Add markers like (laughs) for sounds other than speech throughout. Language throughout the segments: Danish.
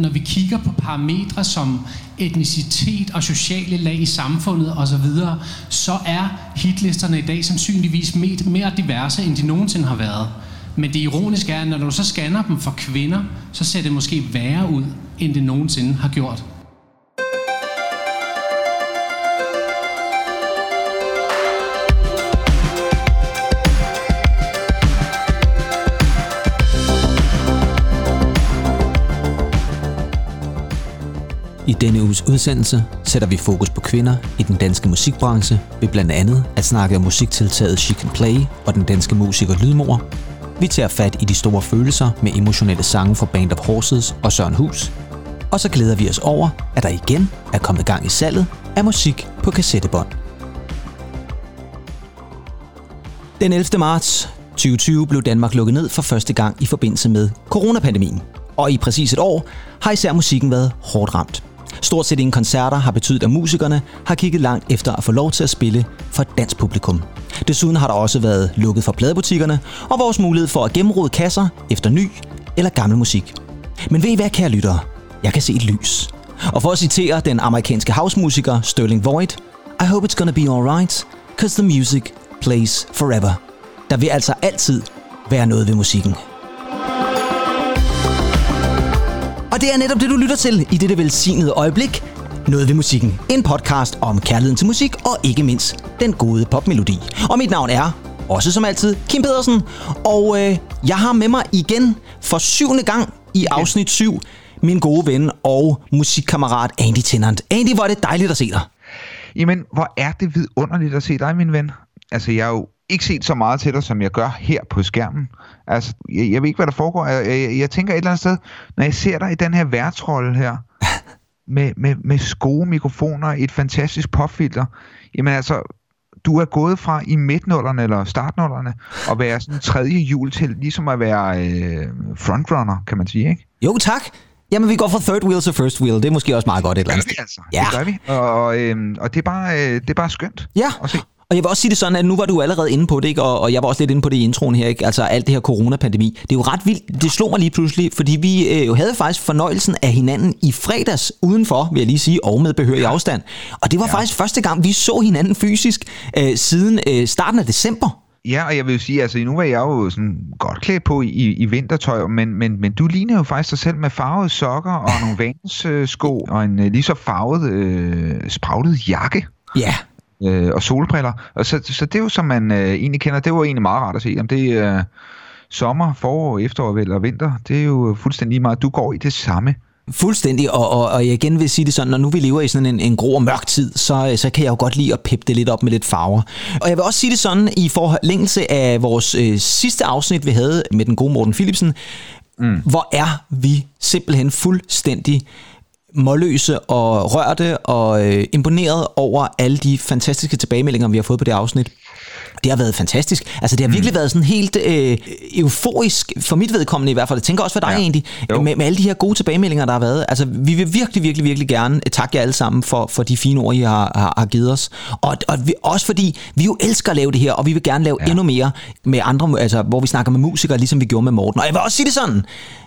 Når vi kigger på parametre som etnicitet og sociale lag i samfundet osv., så er hitlisterne i dag sandsynligvis mere diverse, end de nogensinde har været. Men det ironiske er, at når du så scanner dem for kvinder, så ser det måske værre ud, end det nogensinde har gjort. I denne uges udsendelse sætter vi fokus på kvinder i den danske musikbranche ved blandt andet at snakke om musiktiltaget She Can Play og den danske musiker Lydmor. Vi tager fat i de store følelser med emotionelle sange fra Band of Horses og Søren Hus. Og så glæder vi os over, at der igen er kommet gang i salget af musik på kassettebånd. Den 11. marts 2020 blev Danmark lukket ned for første gang i forbindelse med coronapandemien. Og i præcis et år har især musikken været hårdt ramt. Stort set ingen koncerter har betydet, at musikerne har kigget langt efter at få lov til at spille for et dansk publikum. Desuden har der også været lukket for pladebutikkerne og vores mulighed for at gennemrode kasser efter ny eller gammel musik. Men ved I hvad, kære lyttere? Jeg kan se et lys. Og for at citere den amerikanske housemusiker Sterling Voigt, I hope it's gonna be alright, cause the music plays forever. Der vil altså altid være noget ved musikken. Og det er netop det, du lytter til i dette velsignede øjeblik. Noget ved musikken. En podcast om kærligheden til musik og ikke mindst den gode popmelodi. Og mit navn er, også som altid, Kim Pedersen. Og øh, jeg har med mig igen for syvende gang i afsnit 7 min gode ven og musikkammerat Andy Tennant. Andy, hvor er det dejligt at se dig. Jamen, hvor er det vidunderligt at se dig, min ven. Altså, jeg er jo ikke set så meget til dig, som jeg gør her på skærmen. Altså, jeg, jeg ved ikke, hvad der foregår. Jeg, jeg, jeg tænker et eller andet sted, når jeg ser dig i den her værtsrolle her, (laughs) med, med, med gode mikrofoner, et fantastisk popfilter, jamen altså, du er gået fra i midtnullerne eller startnullerne at være sådan tredje jul til ligesom at være øh, frontrunner, kan man sige, ikke? Jo, tak. Jamen, vi går fra third wheel til first wheel. Det er måske også meget godt et eller andet sted. Altså. Ja. Det gør vi. Og, og, øhm, og det, er bare, øh, det er bare skønt ja. at se. Og jeg vil også sige det sådan, at nu var du allerede inde på det, ikke? Og, og jeg var også lidt inde på det i introen her, ikke? altså alt det her coronapandemi. Det er jo ret vildt, det slog mig lige pludselig, fordi vi øh, jo havde faktisk fornøjelsen af hinanden i fredags udenfor, vil jeg lige sige, og med behørig ja. afstand. Og det var ja. faktisk første gang, vi så hinanden fysisk øh, siden øh, starten af december. Ja, og jeg vil jo sige, altså nu var jeg jo sådan godt klædt på i, i vintertøj, men, men, men du ligner jo faktisk dig selv med farvede sokker og nogle (laughs) Vans øh, sko og en øh, lige så farvet, øh, spraglet jakke. Ja, øh, og solbriller. Og så, så det er jo, som man øh, egentlig kender, det var egentlig meget rart at se. Om det er øh, sommer, forår, efterår eller vinter, det er jo fuldstændig meget. Du går i det samme. Fuldstændig, og, og, og jeg igen vil sige det sådan, når nu vi lever i sådan en, en grå og mørk tid, så, så kan jeg jo godt lide at peppe det lidt op med lidt farver. Og jeg vil også sige det sådan, i forlængelse af vores øh, sidste afsnit, vi havde med den gode Morten Philipsen, mm. hvor er vi simpelthen fuldstændig målløse og rørte og øh, imponeret over alle de fantastiske tilbagemeldinger, vi har fået på det afsnit. Det har været fantastisk. Altså, det har virkelig mm. været sådan helt øh, euforisk, for mit vedkommende i hvert fald. Jeg tænker også for dig ja. egentlig, med, med alle de her gode tilbagemeldinger, der har været. Altså, vi vil virkelig, virkelig, virkelig gerne takke jer alle sammen for, for de fine ord, I har, har, har givet os. Og, og vi, også fordi, vi jo elsker at lave det her, og vi vil gerne lave ja. endnu mere med andre, altså, hvor vi snakker med musikere, ligesom vi gjorde med Morten. Og jeg vil også sige det sådan,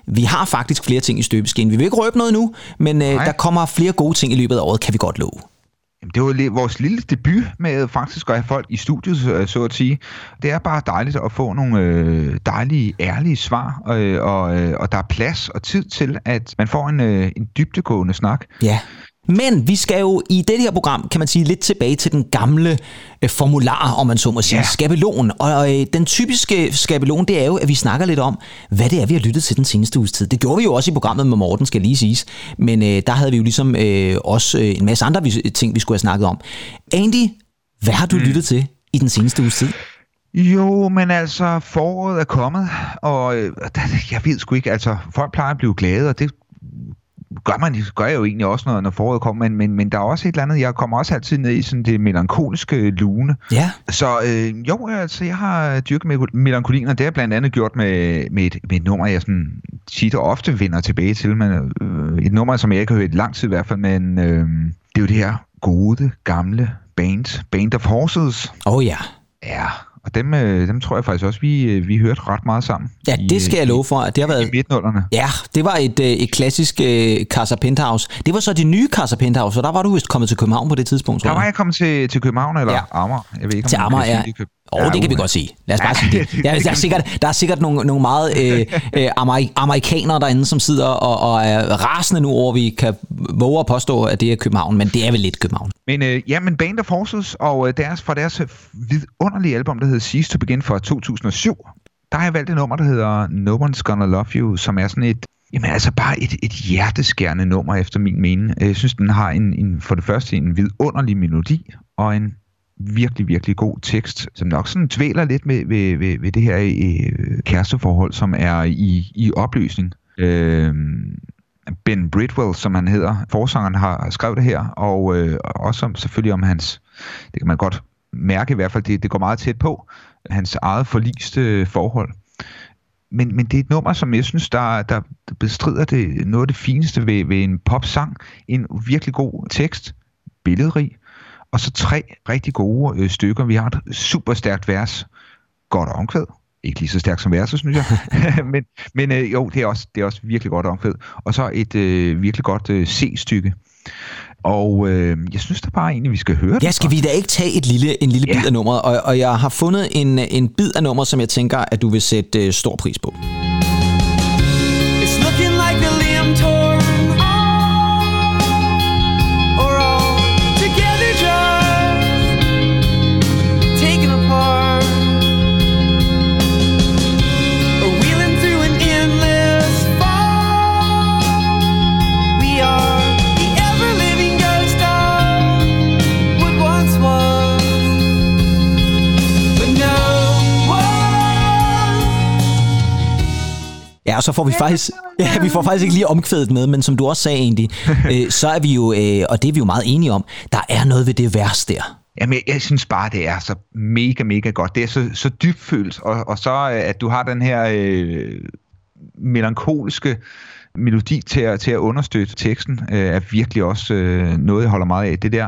vi har faktisk flere ting i støbeskeen. Vi vil ikke røbe noget nu, men øh, der kommer flere gode ting i løbet af året, kan vi godt love. Jamen, det var vores lille debut med faktisk at have folk i studiet, så at sige. Det er bare dejligt at få nogle øh, dejlige, ærlige svar, øh, og, øh, og der er plads og tid til, at man får en, øh, en dybdegående snak. Ja. Men vi skal jo i det her program, kan man sige, lidt tilbage til den gamle øh, formular, om man så må sige, yeah. skabelon. Og øh, den typiske skabelon, det er jo, at vi snakker lidt om, hvad det er, vi har lyttet til den seneste uges tid. Det gjorde vi jo også i programmet med Morten, skal lige siges. Men øh, der havde vi jo ligesom øh, også øh, en masse andre ting, vi skulle have snakket om. Andy, hvad har du mm. lyttet til i den seneste uges tid? Jo, men altså, foråret er kommet, og øh, jeg ved sgu ikke, altså, folk plejer at blive glade, og det gør man gør jeg jo egentlig også, når, når foråret kommer, men, men, men der er også et eller andet, jeg kommer også altid ned i sådan det melankoliske lune. Ja. Så øh, jo, altså, jeg har dyrket melankolien, og det har jeg blandt andet gjort med, med, et, med et nummer, jeg sådan tit og ofte vender tilbage til, men øh, et nummer, som jeg ikke har hørt i lang tid i hvert fald, men øh, det er jo det her gode, gamle band, Band of Horses. Oh ja. Ja, Og dem, øh, dem tror jeg faktisk også, vi, øh, vi hørte ret meget sammen. Ja, det skal jeg love for. Det har været... I midtnullerne. Ja, det var et, øh, et klassisk øh, Casa Penthouse. Det var så de nye Casa Penthouse, og der var du vist kommet til København på det tidspunkt, tror Der var jeg kommet til, til København, eller Ja. Amager. Jeg ved ikke, om Til Amager, ja. Åh, oh, det kan vi uha. godt sige. Lad os bare sige det. Der, der, er, (laughs) sikkert, der er sikkert nogle, nogle meget øh, øh, ameri- amerikanere derinde, som sidder og, og er rasende nu over, vi kan våge at påstå, at det er København, men det er vel lidt København. Men øh, ja, men Band of Horses og øh, deres, fra deres øh, vidunderlige album, der hedder Cease to Begin fra 2007, der har jeg valgt et nummer, der hedder No One's Gonna Love You, som er sådan et, jamen altså bare et, et hjerteskærende nummer, efter min mening. Jeg synes, den har en, en, for det første en vidunderlig melodi, og en virkelig, virkelig god tekst, som nok sådan dvæler lidt med, ved, ved, ved det her øh, kæresteforhold, som er i, i opløsning. Øh, Ben Bridwell, som han hedder, forsangeren har skrevet det her, og øh, også om, selvfølgelig om hans, det kan man godt mærke i hvert fald, det, det går meget tæt på, hans eget forliste øh, forhold. Men, men det er et nummer, som jeg synes, der, der bestrider det, noget af det fineste ved, ved en popsang. En virkelig god tekst, billedrig, og så tre rigtig gode øh, stykker. Vi har et super stærkt vers, godt omkvæd. Ikke lige så stærkt som verset, synes jeg. (laughs) men men øh, jo, det er, også, det er også virkelig godt omkvæd. Og så et øh, virkelig godt øh, C-stykke. Og øh, jeg synes da bare egentlig, vi skal høre Ja, det. skal vi da ikke tage et lille, en lille Ja. bid af nummeret? Og, og jeg har fundet en, en bid af nummeret, som jeg tænker, at du vil sætte øh, stor pris på. Ja, og så får vi faktisk, (laughs) ja, vi får faktisk ikke lige omkvædet med, men som du også sagde egentlig, (laughs) øh, så er vi jo, øh, og det er vi jo meget enige om, der er noget ved det vers der. Jamen, jeg, jeg synes bare, det er så mega, mega godt. Det er så, så dybfølt, og, og så øh, at du har den her øh, melankoliske melodi til at, til at understøtte teksten, øh, er virkelig også øh, noget, jeg holder meget af. Det der,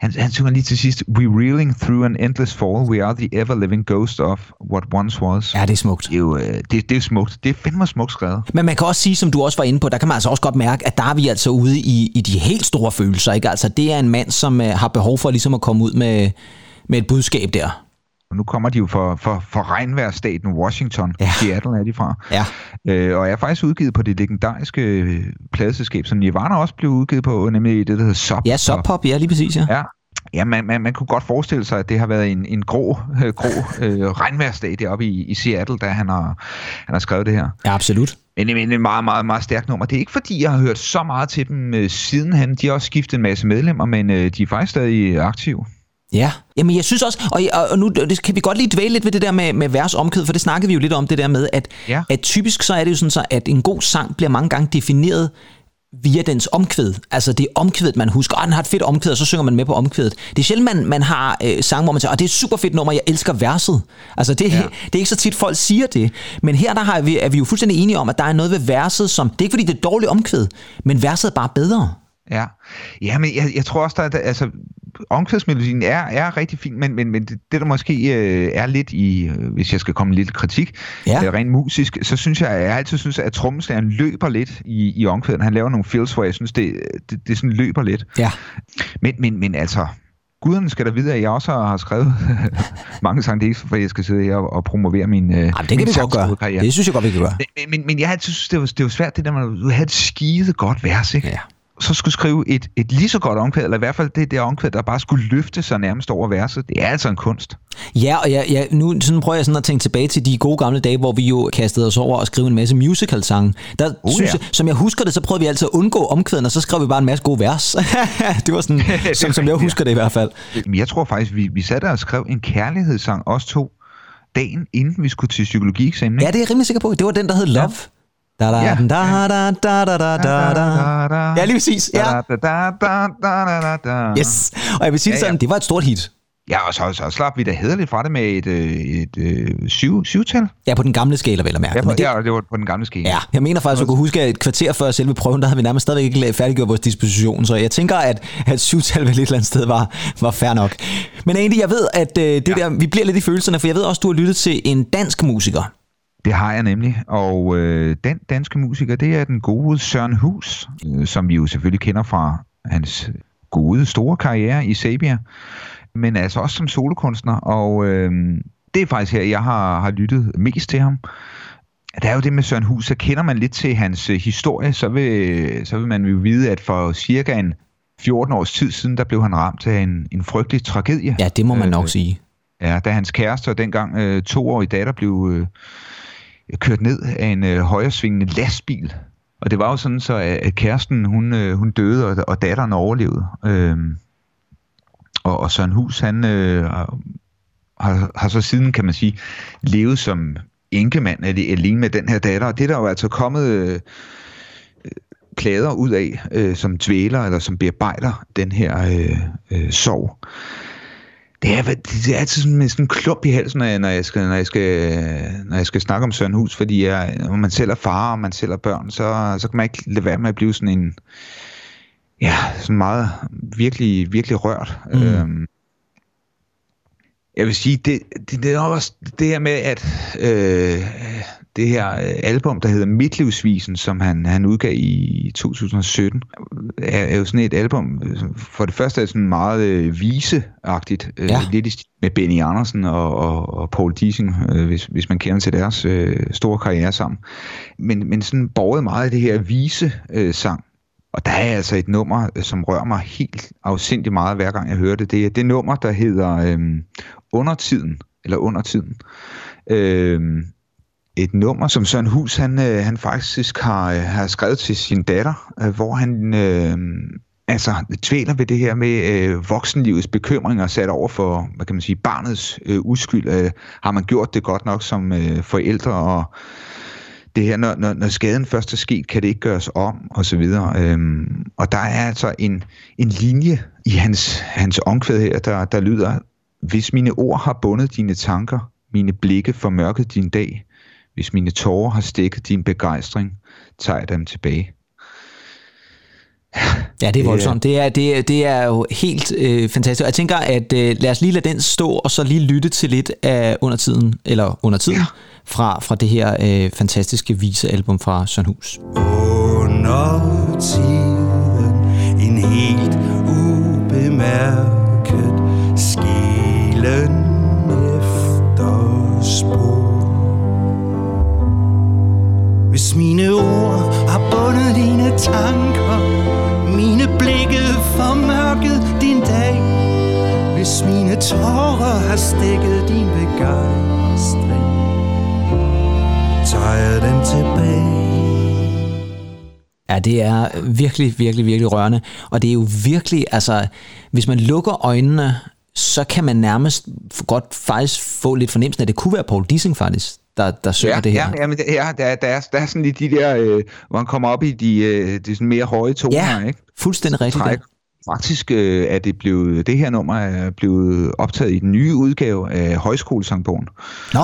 han, han synger lige til sidst, We reeling through an endless fall, we are the ever-living ghost of what once was. Ja, det er smukt. Det er jo øh, det, det er smukt. Det er fandme smukt skrevet. Men man kan også sige, som du også var inde på, der kan man altså også godt mærke, at der er vi altså ude i, i de helt store følelser. Ikke? Altså, det er en mand, som øh, har behov for ligesom at komme ud med, med et budskab der. Nu kommer de jo fra, fra, fra regnværsstaten Washington. Ja. Seattle er de fra. Ja. Øh, og er faktisk udgivet på det legendariske øh, pladeselskab, som Nirvana også blev udgivet på, nemlig det, der hedder Sub. Ja, Sub Pop, ja, lige præcis, ja. Ja, ja man, man, man kunne godt forestille sig, at det har været en, en grå, øh, grå øh, regnværsdag deroppe i, i Seattle, da han har, han har skrevet det her. Ja, absolut. Men men en meget, meget, meget stærk nummer. Det er ikke fordi, jeg har hørt så meget til dem øh, sidenhen. De har også skiftet en masse medlemmer, men øh, de er faktisk stadig aktive. Ja, jamen jeg synes også, og, og- og nu det kan vi godt lige dvæle lidt ved det der med, med versomkvæd, for det snakkede vi jo lidt om, det der med, at, Ja. at typisk så er det jo sådan så, at en god sang bliver mange gange defineret via dens omkvæd. Altså det er omkvædet, man husker. Ah, den har et fedt omkvæd, og så synger man med på omkvædet. Det er sjældent, man, man har øh, sange, hvor man siger, ah, det er et super fedt nummer, jeg elsker verset. Altså det, ja. (laughs) det er ikke så tit, folk siger det. Men her der har vi, er vi jo fuldstændig enige om, at der er noget ved verset, som... Det er ikke, fordi det er dårligt omkvæd, men verset er bare bedre. Ja, ja men jeg, jeg tror også, at altså, omkvædsmelodien er, er rigtig fin, men, men, men det, det der måske øh, er lidt i, øh, hvis jeg skal komme med lidt kritik, Ja. øh, rent musisk, så synes jeg, jeg altid synes, at trommeslageren løber lidt i, i omkvæden. Han laver nogle fills, hvor jeg synes, det, det, det sådan løber lidt. Ja. Men, men, men altså, guderne skal da vide, at jeg også har skrevet (laughs) mange sange. Det er ikke, for jeg skal sidde her og, og promovere min øh, Jamen, det kan min vi godt gøre. sangskrivningskarriere. Det synes jeg godt, vi kan gøre. Men, men, men jeg synes, det var, det var svært, det der at du havde et skide godt vers, ikke? Ja. Så skulle skrive et, et lige så godt omkvæd, eller i hvert fald det der omkvæd, der bare skulle løfte sig nærmest over verset. Det er altså en kunst. Ja, og jeg, jeg, nu sådan prøver jeg sådan at tænke tilbage til de gode gamle dage, hvor vi jo kastede os over og skrev en masse musical-sange. Der, Oh, synes ja. jeg, som jeg husker det, så prøvede vi altid at undgå omkvæden, og så skrev vi bare en masse gode vers. (laughs) det var sådan, (laughs) som, som jeg husker det i hvert fald. Jeg tror faktisk, vi, vi satte og skrev en kærlighedssang, os to, dagen inden vi skulle til psykologieksamen. Ja, det er jeg rimelig sikker på. Det var den, der hed Love. Da da Ja. da da da da da da da. Ja, lige præcis. Ja. Da, da, da, da, da, da. Yes. Og jeg vil sige det Ja, ja. sådan, det var et stort hit. Ja, og så, så slap vi da hederligt fra det med et, øh, et, et syv, syvtal. Ja, på den gamle skala, vel at mærke. Ja, på, Men det, ja, det var på den gamle skala. Ja, jeg mener faktisk, at du kunne huske, at et kvarter før selve prøven, der havde vi nærmest stadigvæk ikke færdiggjort vores disposition, så jeg tænker, at, at syvtal vel et eller andet sted var, var fair nok. Men egentlig, jeg ved, at øh, det ja. der, vi bliver lidt i følelserne, for jeg ved også, du har lyttet til en dansk musiker. Det har jeg nemlig, og øh, den danske musiker, det er den gode Søren Hus, øh, som vi jo selvfølgelig kender fra hans gode, store karriere i Sabia, men altså også som solokunstner, og øh, det er faktisk her, jeg har, har lyttet mest til ham. Der er jo det med Søren Hus, så kender man lidt til hans øh, historie, så vil, så vil man jo vide, at for cirka en 14 års tid siden, der blev han ramt af en, en frygtelig tragedie. Ja, det må man nok øh, sige. Ja, da hans kæreste og dengang øh, toårige datter blev øh, kørt ned af en øh, højresvingende lastbil. Og det var jo sådan så, at kæresten hun, øh, hun døde, og, og datteren overlevede. Øh, og, og Søren Hus, han øh, har, har så siden, kan man sige, levet som enkemand alene med den her datter. Og det er der jo altså kommet øh, klæder ud af, øh, som tvæler eller som bearbejder den her øh, øh, sorg. Det er, det er altid sådan, sådan en klump i halsen, når jeg, når jeg, skal, når jeg, skal, når jeg skal snakke om Søren Hus, fordi jeg, når man selv er far, og man selv er børn, så, så kan man ikke lade være med at blive sådan en, ja, sådan meget virkelig, virkelig rørt. Mm. Øhm, jeg vil sige, det, det, det er nok også det her med, at øh, det her album, der hedder Midtlivsvisen, som han, han udgav i 2017, er, er jo sådan et album, for det første er det sådan meget øh, viseagtigt, øh, ja. lidt i med Benny Andersen og, og, og Paul Dissing, øh, hvis, hvis man kender til deres øh, store karriere sammen. Men, men sådan borget meget af det her vise-sang, og der er altså et nummer, som rører mig helt afsindigt meget, hver gang jeg hører det. Det er det nummer, der hedder øhm, Undertiden, eller Undertiden. Øhm, et nummer, som Søren Hus, han, øh, han faktisk har, øh, har skrevet til sin datter, øh, hvor han øh, altså tvæler ved det her med øh, voksenlivets bekymringer sat over for, hvad kan man sige, barnets øh, uskyld. Øh, har man gjort det godt nok som øh, forældre, og det her, når, når, når skaden først er sket, kan det ikke gøres om, og så videre. Øhm, og der er altså en, en linje i hans, hans omkvæd her, der, der lyder, hvis mine ord har bundet dine tanker, mine blikke formørket din dag, hvis mine tårer har stikket din begejstring, tager jeg dem tilbage. Ja, det er voldsomt. Det er, det er, det er jo helt øh, fantastisk. Jeg tænker, at øh, lad os lige lade den stå, og så lige lytte til lidt af undertiden, eller undertiden, ja. fra, fra det her øh, fantastiske visealbum fra Søren Hus. Undertiden, en helt ubemærket skælen Hvis mine ord har bundet dine tanker, mine blikke formørket din dag. Hvis mine tårer har stikket din begejstring Tager jeg dem tilbage. Ja, det er virkelig, virkelig, virkelig rørende. Og det er jo virkelig, altså, hvis man lukker øjnene, så kan man nærmest godt faktisk få lidt fornemmelsen, at det kunne være Paul Dissing faktisk, der, der synger ja, det her. Ja, men, ja der, der, er, der er sådan lidt de der, øh, hvor han kommer op i de, øh, de sådan mere høje toner, ja, ikke? fuldstændig rigtigt. Træk. Faktisk øh, er det blevet, det her nummer er blevet optaget i den nye udgave af Højskolesangbogen. Nå.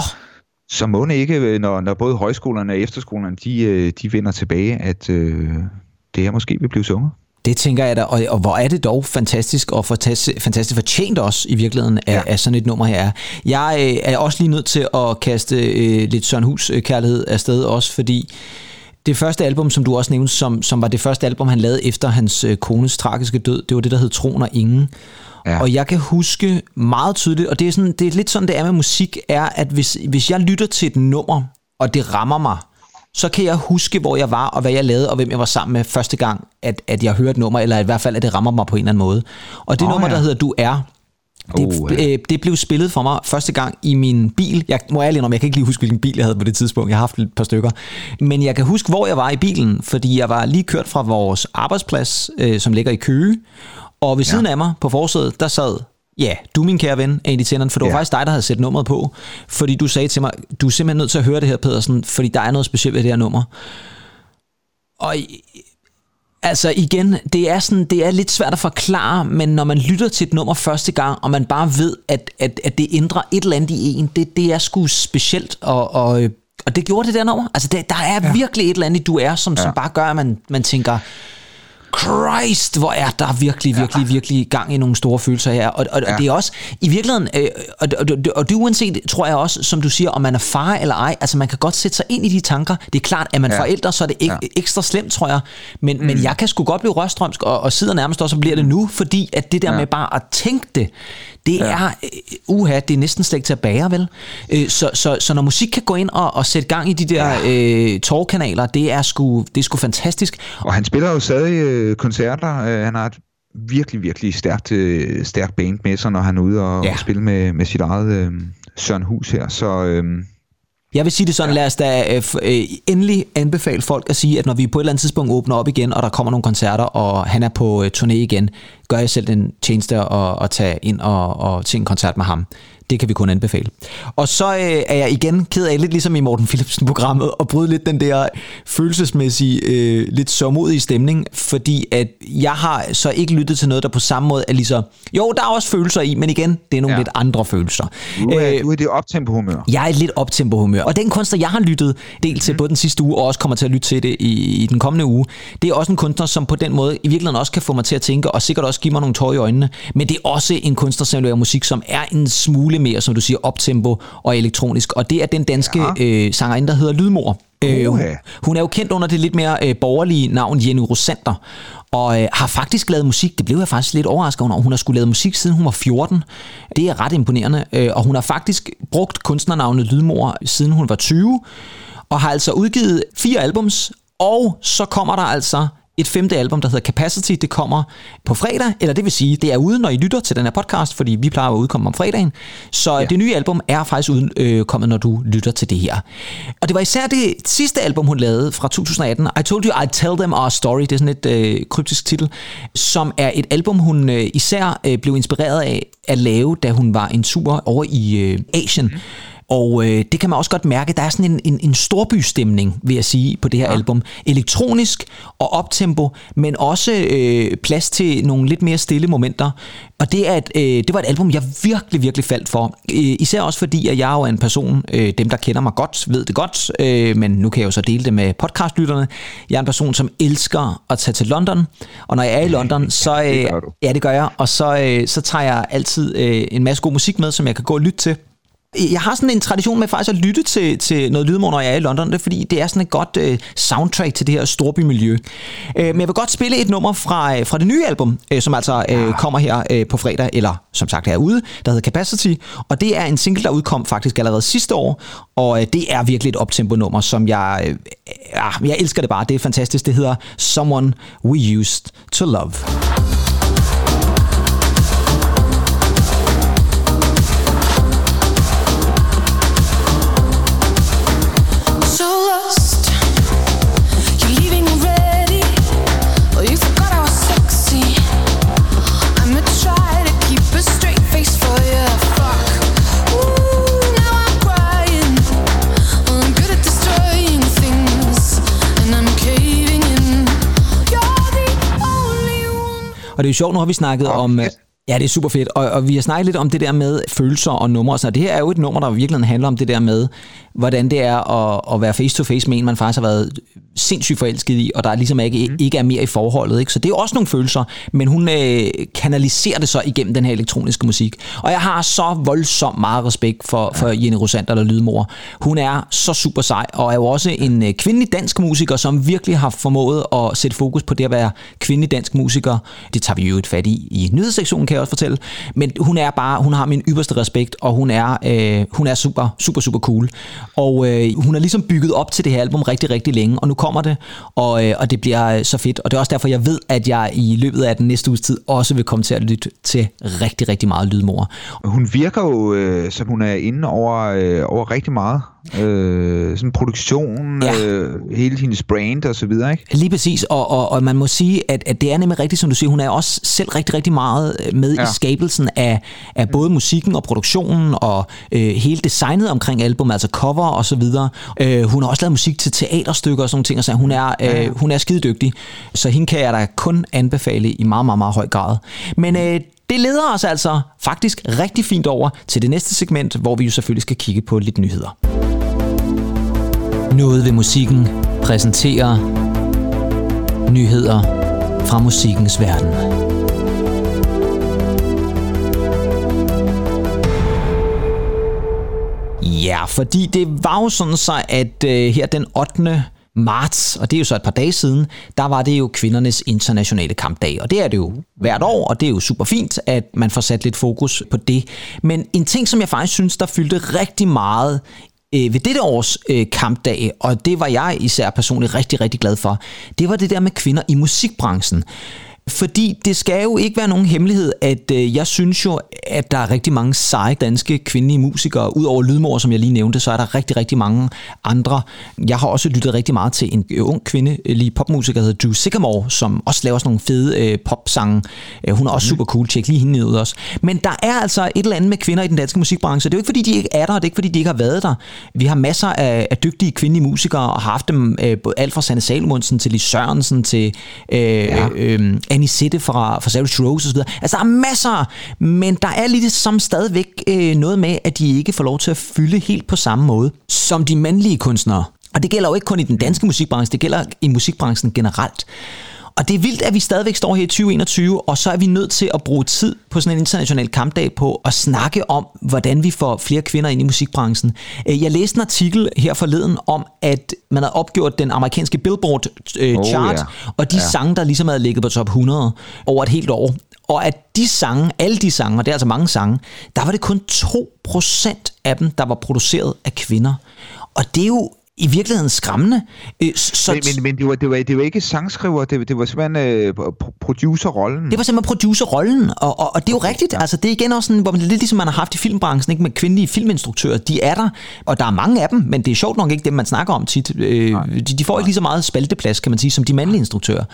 Så må det ikke, øh, når, når både højskolerne og efterskolerne, de, øh, de vender tilbage, at øh, det her måske vil blive sunget. Det tænker jeg da, og, og hvor er det dog fantastisk og fantastisk, fantastisk fortjent også i virkeligheden af, ja. af sådan et nummer her. Jeg øh, er også lige nødt til at kaste øh, lidt Søren Hus øh, afsted også, fordi det første album, som du også nævnte, som, som var det første album, han lavede efter hans øh, kones tragiske død, det var det, der hed Tron og Ingen. Ja. Og jeg kan huske meget tydeligt, og det er, sådan, det er lidt sådan, det er med musik, er, at hvis, hvis jeg lytter til et nummer, og det rammer mig, så kan jeg huske, hvor jeg var, og hvad jeg lavede, og hvem jeg var sammen med første gang, at, at jeg hørte et nummer, eller i hvert fald, at det rammer mig på en eller anden måde. Og det oh, nummer, ja. der hedder Du Er, det, oh, ja. det blev spillet for mig første gang i min bil. Jeg må ærlig om, jeg kan ikke lige huske, hvilken bil jeg havde på det tidspunkt. Jeg har haft et par stykker. Men jeg kan huske, hvor jeg var i bilen, fordi jeg var lige kørt fra vores arbejdsplads, øh, som ligger i Køge. Og ved siden ja. af mig på forsædet, der sad Ja, du min kære ven, Andy Tennant, for det var ja. faktisk dig, der havde sat nummeret på, fordi du sagde til mig, du er simpelthen nødt til at høre det her, Pedersen, fordi der er noget specielt ved det her nummer. Og Altså igen, det er, sådan, det er lidt svært at forklare, men når man lytter til et nummer første gang, og man bare ved, at, at, at det ændrer et eller andet i en, det, det er sgu specielt, og, og, og det gjorde det der nummer. Altså det, der er ja. virkelig et eller andet, du er, som, ja. som bare gør, at man, man tænker, Christ, hvor er der virkelig, virkelig, ja. virkelig gang i nogle store følelser her. Og, og, ja. og det er også, i virkeligheden, øh, og, og, og, og det uanset, tror jeg også, som du siger, om man er far eller ej, altså man kan godt sætte sig ind i de tanker. Det er klart, at man ja. forældre, så er det ek, ja. ekstra slemt, tror jeg. Men, mm. men jeg kan sgu godt blive røstrømsk, og, og sidder nærmest også og bliver det nu, fordi at det der ja. med bare at tænke det, det ja. er, uh, uha, det er næsten slet ikke til at bære, vel? Uh, så, så, så når musik kan gå ind og, og sætte gang i de der ja. uh, tårkanaler, det er, sgu, det er sgu fantastisk. Og han spiller jo stadig uh, koncerter. Uh, han har et virkelig, virkelig stærkt, stærkt band med sig, når han er ude og, ja. og spille med, med sit eget uh, Søren Hus her. Så... Uh, jeg vil sige det sådan, ja. lad os da øh, øh, endelig anbefale folk at sige, at når vi på et eller andet tidspunkt åbner op igen, og der kommer nogle koncerter, og han er på øh, turné igen, gør jeg selv den tjeneste at, at tage ind og, og til en koncert med ham. Det kan vi kun anbefale. Og så øh, er jeg igen ked af, lidt ligesom i Morten Philipsen-programmet, at bryde lidt den der følelsesmæssige, øh, lidt sommodige stemning, fordi at jeg har så ikke lyttet til noget, der på samme måde er lige så... Jo, der er også følelser i, men igen, det er nogle ja. lidt andre følelser. Du er, øh, du er det optempo-humør. Jeg er lidt optempo-humør. Og den kunstner, jeg har lyttet del til mm. på den sidste uge, og også kommer til at lytte til det i, i den kommende uge, det er også en kunstner, som på den måde i virkeligheden også kan få mig til at tænke, og sikkert også give mig nogle tårer i øjnene, men det er også en kunstner, som laver musik, som er en smule mere, som du siger, optempo og elektronisk. Og det er den danske ja. øh, sangerinde, der hedder Lydmor. Øh, hun, er jo kendt under det lidt mere øh, borgerlige navn Jenny Rosander, og øh, har faktisk lavet musik. Det blev jeg faktisk lidt overrasket over. Hun har skulle lavet musik siden hun var 14. Det er ret imponerende. Øh, og hun har faktisk brugt kunstnernavnet Lydmor siden hun var 20, og har altså udgivet fire albums, og så kommer der altså et femte album, der hedder Capacity. Det kommer på fredag, eller det vil sige, det er ude, når I lytter til den her podcast, fordi vi plejer at udkomme om fredagen. Så ja. det nye album er faktisk ude, øh, kommet, når du lytter til det her. Og det var især det sidste album, hun lavede fra 2018, I Told You I'd Tell Them Our Story, det er sådan et øh, kryptisk titel, som er et album, hun øh, især øh, blev inspireret af at lave, da hun var en tur over i øh, Asien. Mm og øh, det kan man også godt mærke, der er sådan en, en, en storbystemning, vil jeg sige, på det her ja. album. Elektronisk og optempo, men også øh, plads til nogle lidt mere stille momenter. Og det, er et, øh, det var et album, jeg virkelig, virkelig faldt for. Øh, især også fordi, at jeg er jo en person, øh, dem der kender mig godt, ved det godt, øh, men nu kan jeg jo så dele det med podcastlytterne. Jeg er en person, som elsker at tage til London, og når jeg er i London, så... Øh, ja, det gør jeg, og så, øh, så tager jeg altid øh, en masse god musik med, som jeg kan gå og lytte til. Jeg har sådan en tradition med faktisk at lytte til, til noget lydmor, når jeg er i London, det er, fordi det er sådan et godt uh, soundtrack til det her storbymiljø. Uh, men jeg vil godt spille et nummer fra, uh, fra det nye album, uh, som altså uh, kommer her uh, på fredag, eller som sagt er ude, der hedder Capacity, og det er en single, der udkom faktisk allerede sidste år, og uh, det er virkelig et optempo-nummer, som jeg, uh, jeg elsker det bare, det er fantastisk, det hedder Someone We Used to Love. Og det er jo sjovt, nu har vi snakket oh, om... Yes. Ja, det er super fedt, og, og vi har snakket lidt om det der med følelser og numre, så det her er jo et nummer, der virkelig handler om det der med, hvordan det er at, at være face-to-face med en, man faktisk har været sindssygt forelsket i, og der ligesom ikke, mm. ikke er mere i forholdet. Ikke? Så det er også nogle følelser, men hun øh, kanaliserer det så igennem den her elektroniske musik. Og jeg har så voldsomt meget respekt for, for Jenny Rosander, der lydmor. Hun er så super sej, og er jo også en øh, kvindelig dansk musiker, som virkelig har formået at sætte fokus på det at være kvindelig dansk musiker. Det tager vi jo et fat i i nyhedssektionen, kan jeg også fortælle. Men hun er bare, hun har min ypperste respekt, og hun er, øh, hun er super, super, super cool. Og øh, hun har ligesom bygget op til det her album rigtig, rigtig længe, og nu kommer det, og, øh, og det bliver så fedt. Og det er også derfor, jeg ved, at jeg i løbet af den næste uges tid også vil komme til at lytte til rigtig, rigtig meget lydmor. Hun virker jo, øh, som hun er inde over, øh, over rigtig meget øh, sådan produktion, Ja. øh, hele hendes brand og så videre, ikke? Lige præcis, og, og, og man må sige, at, at det er nemlig rigtigt, som du siger, hun er også selv rigtig, rigtig meget øh, med ja. I skabelsen af, af både musikken og produktionen og øh, hele designet omkring albumet, altså cover og så videre. Øh, hun har også lavet musik til teaterstykker og sådan nogle ting, så hun er, øh, hun er skide dygtig, så hende kan jeg da kun anbefale i meget, meget, meget høj grad. Men øh, det leder os altså faktisk rigtig fint over til det næste segment, hvor vi jo selvfølgelig skal kigge på lidt nyheder. Noget ved musikken præsenterer nyheder fra musikkens verden. Ja, fordi det var jo sådan så, at øh, her den 8. marts, og det er jo så et par dage siden, der var det jo kvindernes internationale kampdag. Og det er det jo hvert år, og det er jo super fint, at man får sat lidt fokus på det. Men en ting, som jeg faktisk synes, der fyldte rigtig meget øh, ved dette års øh, kampdag, og det var jeg især personligt rigtig, rigtig glad for, det var det der med kvinder i musikbranchen. Fordi det skal jo ikke være nogen hemmelighed, at øh, jeg synes jo, at der er rigtig mange seje danske kvindelige musikere. Udover Lydmor, som jeg lige nævnte, så er der rigtig, rigtig mange andre. Jeg har også lyttet rigtig meget til en øh, ung kvindelig popmusiker, der hedder Drew Sycamore, som også laver sådan nogle fede øh, popsange. Øh, hun er også super cool. Tjek lige hende ud også. Men der er altså et eller andet med kvinder i den danske musikbranche. Det er jo ikke, fordi de ikke er der, det er ikke, fordi de ikke har været der. Vi har masser af, af dygtige kvindelige musikere, og har haft dem øh, både- alt fra Sanne Salmonsen til Lis Sørensen til øh, ja. øh, Anisette fra, fra Savage Rose osv. Altså, der er masser, men der er lidt som stadigvæk øh, noget med, at de ikke får lov til at fylde helt på samme måde som de mandlige kunstnere. Og det gælder jo ikke kun i den danske musikbranche, det gælder i musikbranchen generelt. Og det er vildt, at vi stadigvæk står her i 2021, og så er vi nødt til at bruge tid på sådan en international kampdag på at snakke om, hvordan vi får flere kvinder ind i musikbranchen. Øh, Jeg læste en artikel her forleden om, at man havde opgjort den amerikanske Billboard øh, Oh, chart, ja. og de Ja. sange, der ligesom havde ligget på top 100 over et helt år. Og at de sange, alle de sange, og det er altså mange sange, der var det kun 2% af dem, der var produceret af kvinder. Og det er jo i virkeligheden skræmmende. Øh, Så, Men, men, men det, var, det, var, det var ikke sangskriver, det, det var simpelthen øh, pro- producerrollen. Det var simpelthen producerrollen, og, og, og det er jo rigtigt. Altså, det er igen også sådan, hvor man lidt ligesom man har haft i filmbranchen, ikke med kvindelige filminstruktører. De er der, og der er mange af dem, men det er sjovt nok ikke dem, man snakker om tit. Øh, de, de får ikke lige så meget spalteplads, kan man sige, som de mandlige instruktører.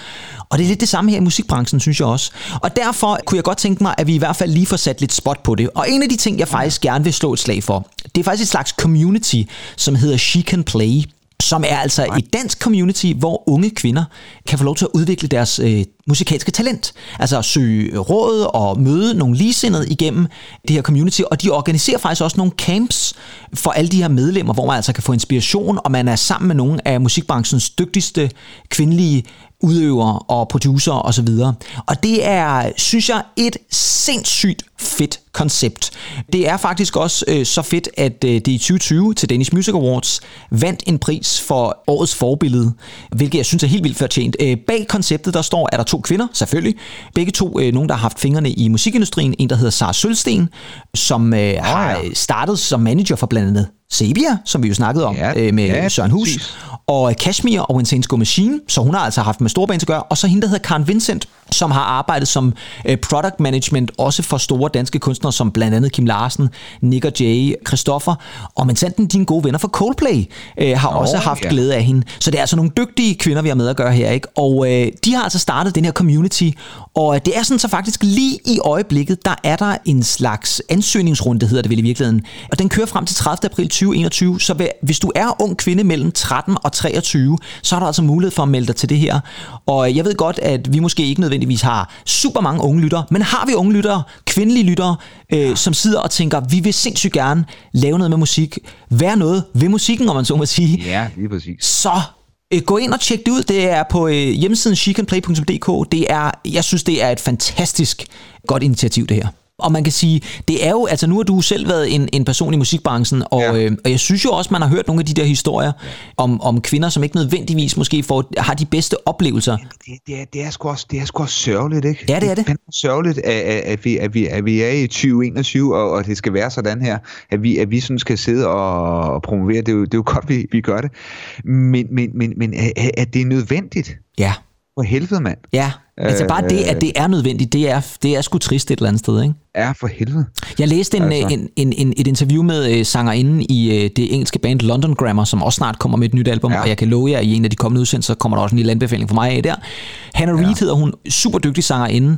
Og det er lidt det samme her i musikbranchen, synes jeg også. Og derfor kunne jeg godt tænke mig, at vi i hvert fald lige får sat lidt spot på det. Og en af de ting, jeg faktisk gerne vil slå et slag for, det er faktisk et slags community, som hedder She Can Play som er altså et dansk community, hvor unge kvinder kan få lov til at udvikle deres øh, musikalske talent. Altså at søge råd og møde nogle ligesindede igennem det her community, og de organiserer faktisk også nogle camps for alle de her medlemmer, hvor man altså kan få inspiration, og man er sammen med nogle af musikbranchens dygtigste kvindelige udøvere og producer og så videre. Og det er, synes jeg, et sindssygt fedt koncept. Det er faktisk også øh, så fedt, at øh, det i 2020 til Danish Music Awards vandt en pris for årets forbillede, hvilket jeg synes er helt vildt fortjent. Øh, bag konceptet, der står, er der to kvinder, selvfølgelig. Begge to, øh, nogen, der har haft fingrene i musikindustrien. En, der hedder Sara Sølsten, som øh, har ja. startet som manager for blandt andet Sabia, som vi jo snakkede om Ja, øh, med ja, Søren Hus, præcis. og Kashmir og Insane Go Machine, så hun har altså haft med storband at gøre, og så hende, der hedder Karen Vincent, som har arbejdet som øh, product management også for store danske kunstnere, som blandt andet Kim Larsen, Nick og Jay, Christoffer, og sandt dine gode venner fra Coldplay øh, har Nå, også haft ja. glæde af hende. Så det er altså nogle dygtige kvinder, vi har med at gøre her, ikke? Og øh, de har altså startet den her community, og øh, det er sådan så faktisk lige i øjeblikket, der er der en slags ansøgningsrunde, hedder det vel i virkeligheden, og den kører frem til 30. april 2021, så hvis du er ung kvinde mellem 13 og 23, så har du altså mulighed for at melde dig til det her. Og jeg ved godt, at vi måske ikke nødvendigvis har super mange unge lyttere, men har vi unge lyttere, kvindelige lyttere, øh, som sidder og tænker, vi vil sindssygt gerne lave noget med musik, være noget ved musikken, om man så må sige, Ja, lige præcis. så øh, gå ind og tjek det ud. Det er på øh, hjemmesiden shecanplay.dk. Det er, jeg synes, det er et fantastisk godt initiativ, det her. Og man kan sige, det er jo, altså nu har du selv været en, en person i musikbranchen, og, Ja. øh, og jeg synes jo også, man har hørt nogle af de der historier om, om kvinder, som ikke nødvendigvis måske får, har de bedste oplevelser. Det, det, er, det, er sgu også, det er sgu også sørgeligt, ikke? Ja, det er det. fandme sørgeligt, at, at, vi, at, vi, at vi er i 2021, og, og det skal være sådan her, at vi, at vi sådan skal sidde og, og promovere. Det er jo, det er jo godt, vi, vi gør det. Men, men, men, men at, at det er nødvendigt. Ja, for helvede, mand. Ja, altså bare det, at det er nødvendigt, det er, det er sgu trist et eller andet sted, ikke? Ja, for helvede. Jeg læste en, Altså. en, en, en, et interview med øh, sangerinden i øh, det engelske band London Grammar, som også snart kommer med et nyt album, ja. Ja. og jeg kan love jer, at i en af de kommende udsendelser kommer der også en lille anbefaling fra mig af der. Hannah Reid hedder hun, super dygtig sangerinde,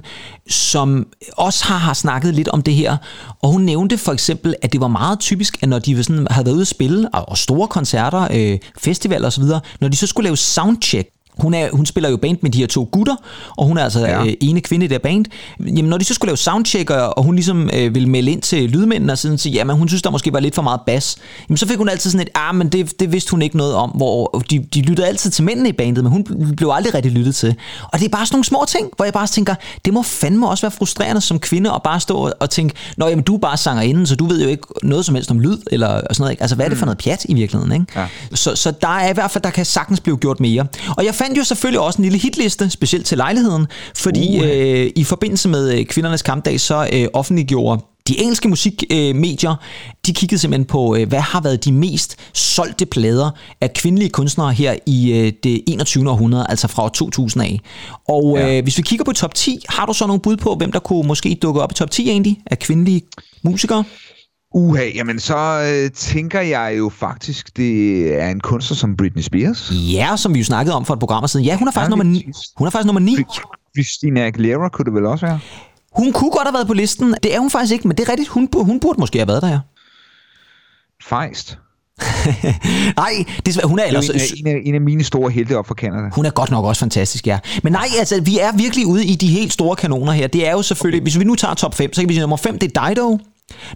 som også har, har snakket lidt om det her, og hun nævnte for eksempel, at det var meget typisk, at når de sådan, havde været ude at spille, og, og store koncerter, øh, festivaler osv., når de så skulle lave soundcheck, hun, er, hun spiller jo band med de her to gutter, og hun er altså ja. Øh, ene kvinde i det band. Jamen, når de så skulle lave soundcheck, og hun ligesom øh, ville melde ind til lydmændene og sådan sige, jamen hun synes, der måske var lidt for meget bas, jamen så fik hun altid sådan et, ah, men det, det vidste hun ikke noget om, hvor de, de lyttede altid til mændene i bandet, men hun blev aldrig rigtig lyttet til. Og det er bare sådan nogle små ting, hvor jeg bare tænker, det må fandme også være frustrerende som kvinde at bare stå og- tænke, nå jamen du er bare sangerinde, så du ved jo ikke noget som helst om lyd, eller sådan noget. Ikke? Altså hvad er det for noget pjat i virkeligheden? Ikke? Ja. Så, så der er i hvert fald, der kan sagtens blive gjort mere. Og jeg fandt jo selvfølgelig også en lille hitliste, specielt til lejligheden, fordi uh. øh, i forbindelse med øh, kvindernes kampdag, så øh, offentliggjorde de engelske musikmedier, øh, de kiggede simpelthen på, øh, hvad har været de mest solgte plader af kvindelige kunstnere her i øh, det 21. århundrede, altså fra år 2000 af. Og øh, Ja. hvis vi kigger på top 10, har du så nogle bud på, hvem der kunne måske dukke op i top 10 egentlig, af kvindelige musikere? Uha, jamen så øh, tænker jeg jo faktisk, det er en kunstner som Britney Spears. Ja, som vi jo snakkede om for et program siden. Ja, hun er faktisk, Ja, nummer, hun er faktisk nummer 9. Christina Aguilera kunne det vel også være? Hun kunne godt have været på listen. Det er hun faktisk ikke, men det er rigtigt. Hun, hun burde måske have været der, ja. Fejst. (laughs) Nej, det er, hun er er ellers... en, af, en, af, en af mine store helte op for Canada. Hun er godt nok også fantastisk, ja. Men nej, altså, vi er virkelig ude i de helt store kanoner her. Det er jo selvfølgelig... Hvis vi nu tager top 5, så kan vi sige, nummer 5, det er Dido.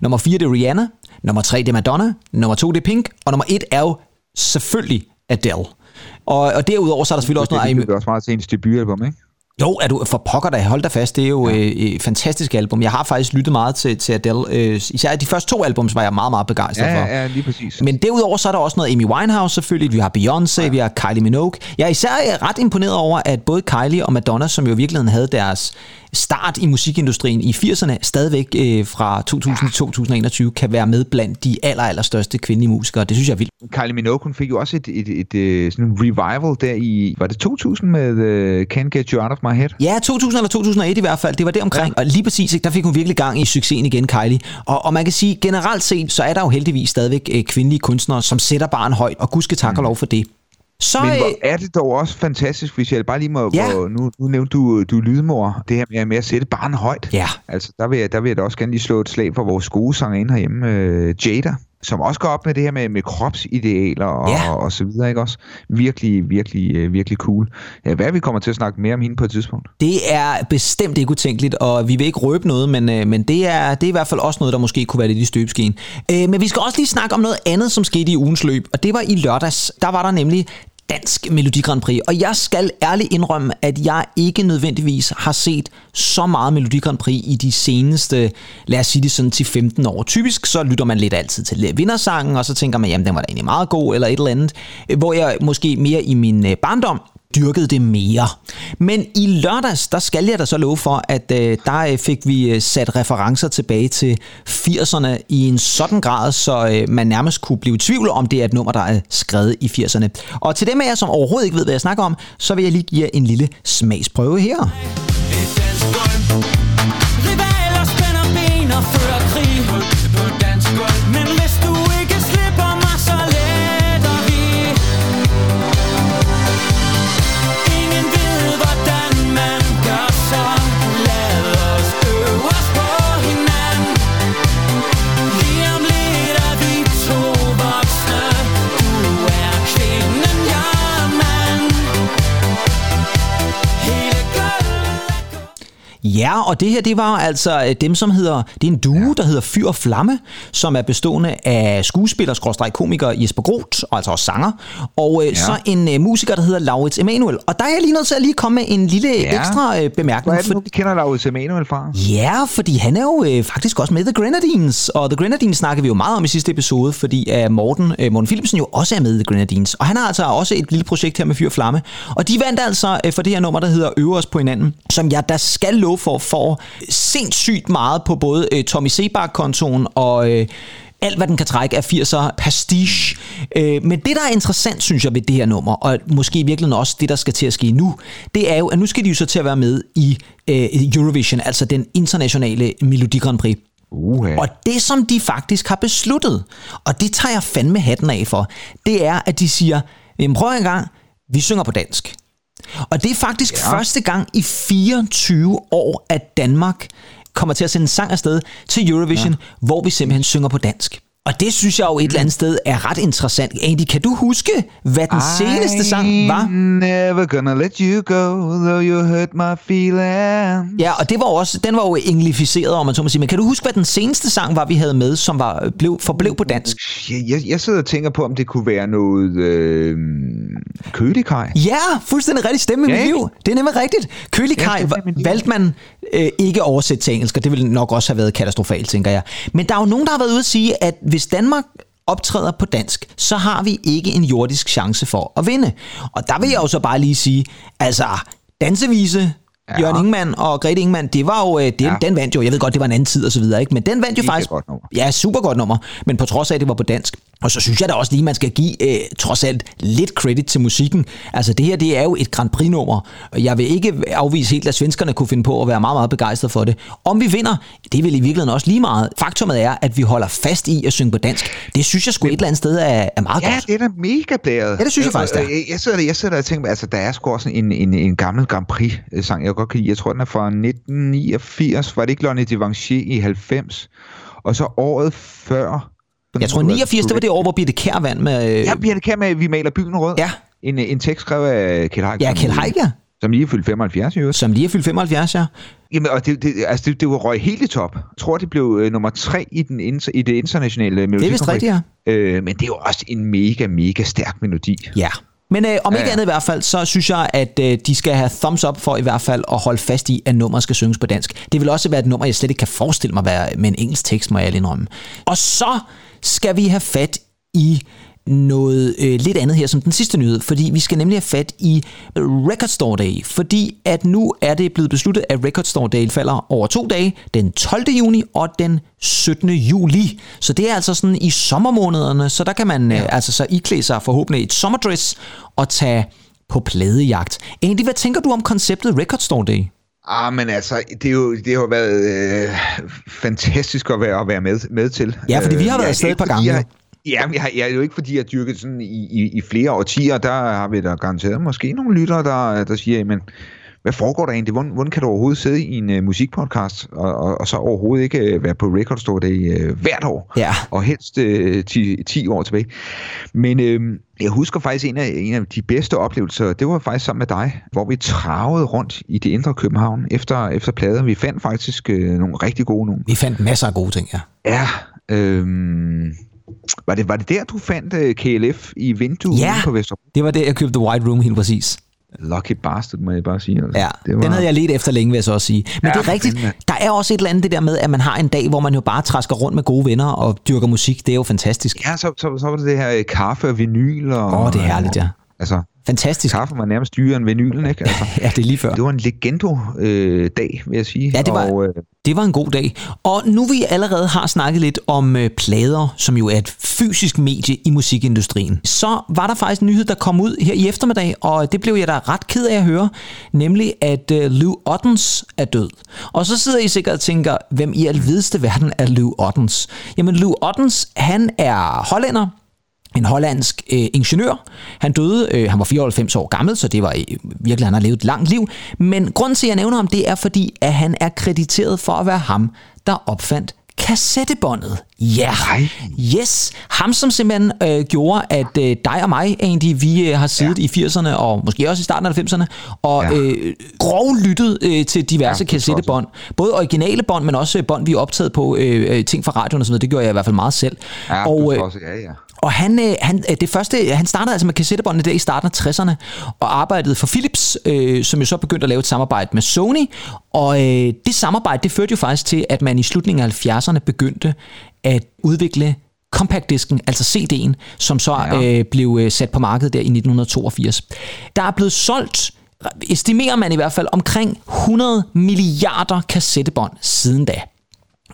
Nummer 4, det er Rihanna. Nummer 3, det er Madonna. Nummer 2, det er Pink. Og nummer 1 er jo selvfølgelig Adele. Og, og derudover så er der selvfølgelig også noget... Det er også meget til hendes debutalbum, ikke? Jo, er du for pokker da, hold da fast, det er jo ja. øh, et fantastisk album. Jeg har faktisk lyttet meget til, til Adele. Øh, især de første to albums var jeg meget, meget begejstret Ja, for. ja, ja, lige præcis. Men derudover så er der også noget Amy Winehouse selvfølgelig, vi har Beyoncé, ja. vi har Kylie Minogue. Jeg er især øh, ret imponeret over, at både Kylie og Madonna, som jo i virkeligheden havde deres start i musikindustrien i 80'erne, stadigvæk øh, fra 2000 til 2021, kan være med blandt de aller, aller største kvindelige musikere. Det synes jeg er vildt. Kylie Minogue, hun fik jo også et, et, et, et sådan en revival der i, var det 2000 med uh, Can't Get You Out of My Head? Ja, 2000 eller 2001 i hvert fald. Det var det omkring. Ja. Og lige præcis, der fik hun virkelig gang i succesen igen, Kylie. Og, og man kan sige, generelt set, så er der jo heldigvis stadigvæk øh, kvindelige kunstnere, som sætter barn højt, og gud skal takke og lov for det. Så, Men hvor øh, er det dog også fantastisk, hvis jeg bare lige må... Ja. Hvor, nu, nu nævnte du, du er lydmor. Det her med, med at sætte barn højt. Ja. Altså, der vil, jeg, der vil jeg da også gerne lige slå et slag for vores gode sangerinde herhjemme, øh, Jada, som også går op med det her med, med kropsidealer og, Ja. og, og så videre, ikke også? Virkelig, virkelig, øh, virkelig cool. Ja, hvad vi kommer til at snakke mere om hende på et tidspunkt? Det er bestemt ikke utænkeligt, og vi vil ikke røbe noget, men, øh, men det, er, det er i hvert fald også noget, der måske kunne være lidt i støbeskeen. Øh, men vi skal også lige snakke om noget andet, som skete i ugens løb, og det var i lørdags. Der var der nemlig Dansk Melodi Grand Prix, og jeg skal ærligt indrømme, at jeg ikke nødvendigvis har set så meget Melodi Grand Prix i de seneste, lad os sige det sådan til 15 år. Typisk så lytter man lidt altid til vindersangen, og så tænker man, jamen den var da egentlig meget god, eller et eller andet, hvor jeg måske mere i min øh, barndom dyrkede det mere. Men i lørdags, der skal jeg da så love for, at øh, der øh, fik vi øh, sat referencer tilbage til 80'erne i en sådan grad, så øh, man nærmest kunne blive i tvivl om det er et nummer, der er skrevet i 80'erne. Og til dem af jer, som overhovedet ikke ved, hvad jeg snakker om, så vil jeg lige give jer en lille smagsprøve her. Et dansk Rivaler spænder ben og fører Ja, og det her, det var altså øh, dem, som hedder, det er en duo, ja. der hedder Fyr og Flamme, som er bestående af skuespiller, komiker Jesper Groth, og altså også sanger, og øh, ja. så en øh, musiker, der hedder Laurits Emanuel. Og der er jeg lige nødt til at lige komme med en lille ja. ekstra øh, Hvor bemærkning. er det nu, vi kender Laurits Emanuel fra? Ja, fordi han er jo øh, faktisk også med The Grenadines, og The Grenadines snakkede vi jo meget om i sidste episode, fordi øh, Morten, øh, Morten Philipsen jo også er med i The Grenadines, og han har altså også et lille projekt her med Fyr og Flamme, og de vandt altså øh, for det her nummer, der hedder Øve os på hinanden, som jeg der skal love for, for sindssygt meget på både øh, Tommy Sebak-kontoen og... Øh, alt, hvad den kan trække af 80'er pastiche. Øh, men det, der er interessant, synes jeg, ved det her nummer, og måske i virkeligheden også det, der skal til at ske nu, det er jo, at nu skal de jo så til at være med i øh, Eurovision, altså den internationale Melodi Grand Prix. Uh, Og det, som de faktisk har besluttet, og det tager jeg fandme hatten af for, det er, at de siger, "Jamen, prøv en gang, vi synger på dansk. Og det er faktisk ja. Første gang i 24 år, at Danmark kommer til at sende en sang afsted til Eurovision, ja. hvor vi simpelthen synger på dansk. Og det synes jeg jo et eller andet sted er ret interessant. Andy, kan du huske, hvad den seneste sang var? never gonna let you go, though you hurt my feelings. Ja, og det var også, den var jo englificeret, om man så må sige. Men kan du huske, hvad den seneste sang var, vi havde med, som var, blev, forblev på dansk? Jeg, jeg, jeg sidder og tænker på, om det kunne være noget øh, kødekaj. Ja, fuldstændig rigtig stemme i Ja, mit liv. Det er nemlig rigtigt. Kølig Ja, i valgte man øh, ikke oversætte til engelsk, og det ville nok også have været katastrofalt, tænker jeg. Men der er jo nogen, der har været ude at sige, at hvis Danmark optræder på dansk, så har vi ikke en jordisk chance for at vinde. Og der vil jeg jo så bare lige sige, altså, dansevise, ja. Jørgen Ingemann og Grete Ingemann, det var jo, øh, det, ja. Ja. den vandt jo, jeg ved godt, det var en anden tid og så videre, ikke? men den vandt jo Mega faktisk, godt nummer. ja, super godt nummer, men på trods af, at det var på dansk. Og så synes jeg da også lige, man skal give øh, trods alt lidt credit til musikken. Altså det her, det er jo et Grand Prix-nummer, og jeg vil ikke afvise helt, at svenskerne kunne finde på at være meget, meget begejstrede for det. Om vi vinder, det vil i virkeligheden også lige meget. Faktumet er, at vi holder fast i at synge på dansk. Det synes jeg sgu et eller andet sted er, er meget Ja, godt. det er da mega blæret. Ja, det synes jeg faktisk, det er. Jeg, jeg, sidder, der, jeg sidder der og tænker, altså der er sgu også en, en, en gammel Grand Prix-sang, jeg godt kan lide. Jeg tror, den er fra 1989. Var det ikke Lonnie Devanchier i 90? Og så året før... Jeg tror 89, det var det år, hvor Birte Kær vandt med... Øh, Ja, Birte Kær med, vi maler byen rød. Ja. En, en tekst skrevet af Kjeld Haik. ja, Kjeld Haik, ja, Som lige er fyldt 75 i øvrigt. som lige er fyldt 75, ja. Jamen, og det, det, altså, det, det var røg helt i top. Jeg tror, det blev øh, nummer tre i, den, i det internationale melodi. Det er vist rigtigt, ja. Øh, men det er jo også en mega, mega stærk melodi. Ja. Men øh, om Ja, ikke ja. andet i hvert fald, så synes jeg, at øh, de skal have thumbs up for i hvert fald at holde fast i, at nummeret skal synges på dansk. Det vil også være et nummer, jeg slet ikke kan forestille mig være med en engelsk tekst, må jeg indrømme. Og så skal vi have fat i noget øh, lidt andet her som den sidste nyhed, fordi vi skal nemlig have fat i Record Store Day, fordi at nu er det blevet besluttet, at Record Store Day falder over to dage, den 12. juni og den 17. juli. Så det er altså sådan i sommermånederne, så der kan man ja. øh, altså så iklæde sig forhåbentlig et sommerdress og tage på pladejagt. Egentlig, hvad tænker du om konceptet Record Store Day? Ah, men altså, det, er jo, det har været øh, fantastisk at være, at være med, med til. Ja, fordi vi har Øh, været jeg- afsted et par gange, Jeg, ja, men jeg, jeg er jo ikke, fordi jeg har dyrket sådan i, i, i flere årtier. Der har vi da garanteret måske nogle lyttere, der, der siger, men hvad foregår der egentlig? Hvordan, hvordan kan du overhovedet sidde i en uh, musikpodcast, og, og, og så overhovedet ikke uh, være på Record Store Day uh, hvert år? Ja. Og helst uh, 10, 10 år tilbage. Men øh, jeg husker faktisk en af, en af de bedste oplevelser, det var faktisk sammen med dig, hvor vi travede rundt i det indre København efter, efter plader. Vi fandt faktisk øh, nogle rigtig gode nogle. Vi fandt masser af gode ting, ja. Ja, øhm, var, det, var det der, du fandt øh, KLF i vinduet Ja. på Vesterbro? Det var det, jeg købte The White Room helt præcis. Lucky bastard, må jeg bare sige. Altså. Ja, det var, den havde jeg let efter længe, vil jeg så også sige. Men Ja, det er rigtigt, fanden, der er også et eller andet det der med, at man har en dag, hvor man jo bare træsker rundt med gode venner og dyrker musik. Det er jo fantastisk. Ja, så, så, så var det det her øh, kaffe og vinyl. Og, Åh, det er herligt, ja. Altså, Fantastisk. kaffe var nærmest dyrere end vinylen, ikke? Altså, (laughs) Ja, det er lige før. det var en legendo-dag, vil jeg sige. Ja, det var- Og, øh, Det var en god dag. Og nu vi allerede har snakket lidt om øh, plader, som jo er et fysisk medie i musikindustrien, så var der faktisk en nyhed, der kom ud her i eftermiddag, og det blev jeg da ret ked af at høre, nemlig at øh, Lou Ottens er død. Og så sidder I sikkert og tænker, hvem i alvideste verden er Lou Ottens? Jamen Lou Ottens, han er hollænder, en hollandsk øh, ingeniør. Han døde, øh, han var 94 år gammel, så det var øh, virkelig, han har levet et langt liv. Men grunden til, at jeg nævner ham, det er fordi, at han er krediteret for at være ham, der opfandt kassettebåndet. Ja, Nej. yes. Ham, som simpelthen øh, gjorde, at øh, dig og mig egentlig, vi øh, har siddet ja. i 80'erne, og måske også i starten af 90'erne, og Ja. øh, grovlyttet øh, til diverse Ja, kassettebånd. Både originale bånd, men også øh, bånd, vi er optaget på, øh, øh, ting fra radioen og sådan noget. Det gjorde jeg i hvert fald meget selv. ja, og, øh, også, ja, ja. og han, øh, han, det første, han startede altså med kassettebåndene der i starten af 60'erne, og arbejdede for Philips, øh, som jo så begyndte at lave et samarbejde med Sony. Og øh, det samarbejde, det førte jo faktisk til, at man i slutningen af 70'erne begyndte at udvikle compactdisken, altså CD'en, som så Ja. øh, blev øh, sat på markedet der i 1982. Der er blevet solgt, estimerer man i hvert fald, omkring 100 milliarder kassettebånd siden da.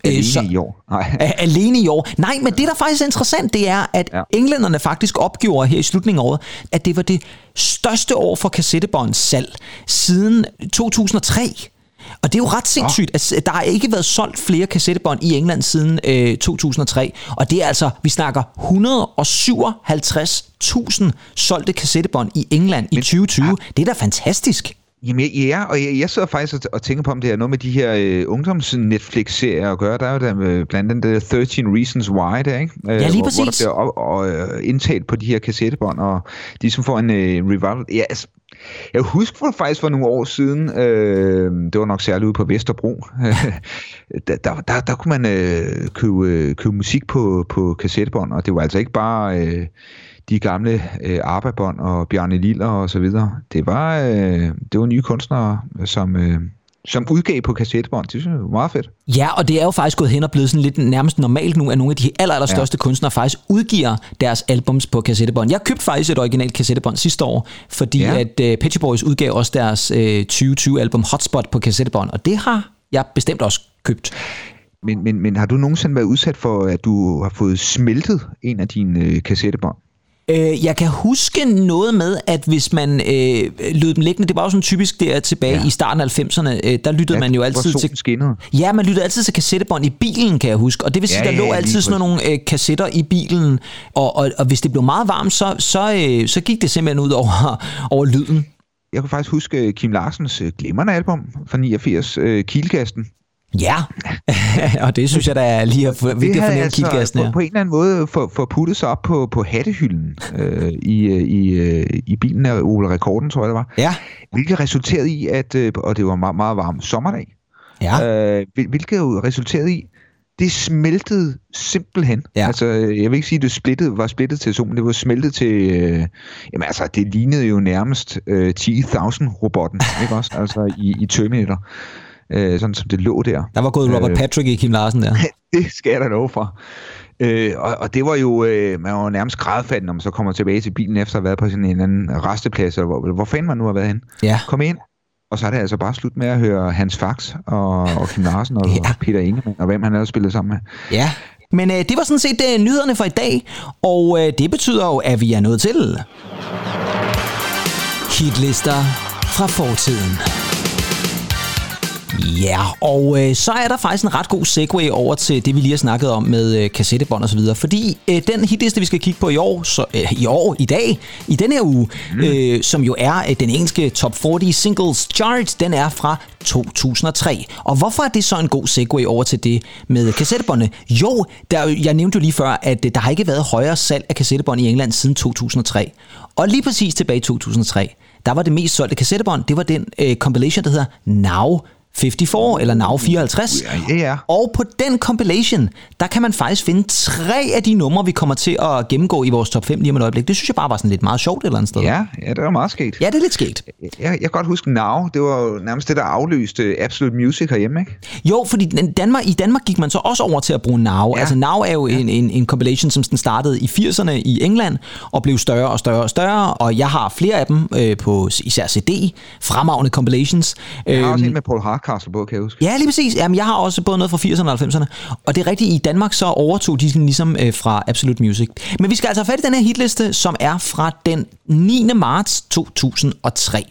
Alene så- i år. Nej. Alene i år. Nej, men det, der faktisk er interessant, det er, at. Ja. englænderne faktisk opgjorde her i slutningen af året, at det var det største år for kassettebånds salg siden 2003. Og det er jo ret sindssygt, at der har ikke været solgt flere kassettebånd i England siden øh, 2003. Og det er altså, vi snakker 157.000 solgte kassettebånd i England i 2020. Det er da fantastisk. Jamen, jeg- ja, og jeg, jeg sidder faktisk og, og tænker på, om det er noget med de her øh, ungdoms-Netflix-serier at gøre. Der er jo der, blandt andet øh, 13 Reasons Why, der, ikke? Øh, Ja, lige hvor, hvor der præcis. bliver op, og, øh, indtalt på de her kassettebånd, og de som får en øh, revival. Ja, altså, jeg husker for, faktisk for nogle år siden, øh, det var nok særligt ude på Vesterbro, (laughs) der, der, der, der kunne man øh, købe, øh, købe musik på, på kassettebånd, og det var altså ikke bare... Øh, de gamle øh, Arbabånd og Bjarne Liller og så videre. Det var, øh, det var nye kunstnere, som, øh, som udgav på kassettebånd. Det synes jeg var meget fedt. Ja, og det er jo faktisk gået hen og blevet sådan lidt nærmest normalt nu, at nogle af de aller, aller største ja. kunstnere faktisk udgiver deres albums på kassettebånd. Jeg købte faktisk et originalt kassettebånd sidste år, fordi ja. At uh, Petty Boys udgav også deres uh, 2020-album Hotspot på kassettebånd, og det har jeg bestemt også købt. Men, men, men har du nogensinde været udsat for, at du har fået smeltet en af dine øh, kassettebånd? Øh, jeg kan huske noget med, at hvis man øh, lød dem liggende, det var jo sådan typisk der tilbage ja. Ja. i starten af 90'erne, øh, der lyttede ja, man jo altid til... skinnede. Ja, man lyttede altid til kassettebånd i bilen, kan jeg huske. Og det vil sige, Ja, der lå ja, altid sådan nogle øh, kassetter i bilen. Og, og, og hvis det blev meget varmt, så, så, øh, så gik det simpelthen ud over, (laughs) over lyden. Jeg kan faktisk huske øh, Kim Larsens øh, glimrende album fra 89, øh, Kielkasten. Ja, (laughs) og det synes jeg da er lige at at havde fornemme altså kildgassen på, her. på en eller anden måde for, for puttet sig op på, på hattehylden øh, i, øh, i, øh, i bilen af Ole Rekorden, tror jeg det var. Ja, Hvilket resulterede i, at, øh, og det var en meget, meget varm sommerdag, ja. øh, hvil- hvilket jo resulterede i, det smeltede simpelthen. Ja. Altså, jeg vil ikke sige, at det splittet, var splittet til solen, det var smeltet til, øh, jamen altså, det lignede jo nærmest øh, 10.000-robotten, ikke også? Altså, i, i Terminator, øh, sådan som det lå der. Der var gået Robert øh, Patrick i Kim Larsen der. (laughs) det skal jeg da love for. Øh, og, og det var jo, øh, man var jo nærmest grædfald, når man så kommer tilbage til bilen efter at have været på sådan en eller anden resteplads, eller hvor, hvor fanden man nu har været hen. Ja. Kom ind, og så er det altså bare slut med at høre Hans Fax og, og Kim Larsen og, Ja. (laughs) ja. Peter Ingemann, og hvem han ellers spillet sammen med. Ja. Men øh, det var sådan set øh, nyhederne for i dag, og øh, det betyder jo, at vi er nået til hitlister fra fortiden. Ja, og øh, så er der faktisk en ret god segue over til det, vi lige har snakket om med øh, kassettebånd og så videre. Fordi øh, den hitliste, vi skal kigge på i år, så, øh, i år, i dag, i denne her uge, mm. øh, som jo er øh, den engelske Top 40 Singles Chart, den er fra 2003. Og hvorfor er det så en god segue over til det med kassettebåndene? Jo, der, jeg nævnte jo lige før, at øh, der har ikke været højere salg af kassettebånd i England siden 2003. Og lige præcis tilbage i 2003, der var det mest solgte kassettebånd, det var den øh, compilation, der hedder Now 54 eller Now 54. Ja, ja, ja. Og på den compilation, der kan man faktisk finde tre af de numre, vi kommer til at gennemgå i vores top 5 lige om et øjeblik. Det synes jeg bare var sådan lidt meget sjovt et eller andet sted. Ja, ja, det var meget sket. ja det er lidt sket. Jeg, jeg kan godt huske Now, det var jo nærmest det, der afløste Absolute Music herhjemme, ikke? Jo, fordi Danmark, i Danmark gik man så også over til at bruge Now. Ja. Ja. Altså Now er jo en, en, en compilation, som den startede i 80'erne i England, og blev større og større og større, og jeg har flere af dem øh, på især CD, fremragende compilations. Jeg har også Øhm, en med Paul Hardcastle på, kan jeg huske. Ja, lige præcis. Jamen, jeg har også både noget fra 80'erne og 90'erne. Og det er rigtigt, i Danmark så overtog de sådan ligesom øh, fra Absolute Music. Men vi skal altså have fat i den her hitliste, som er fra den 9. marts 2003.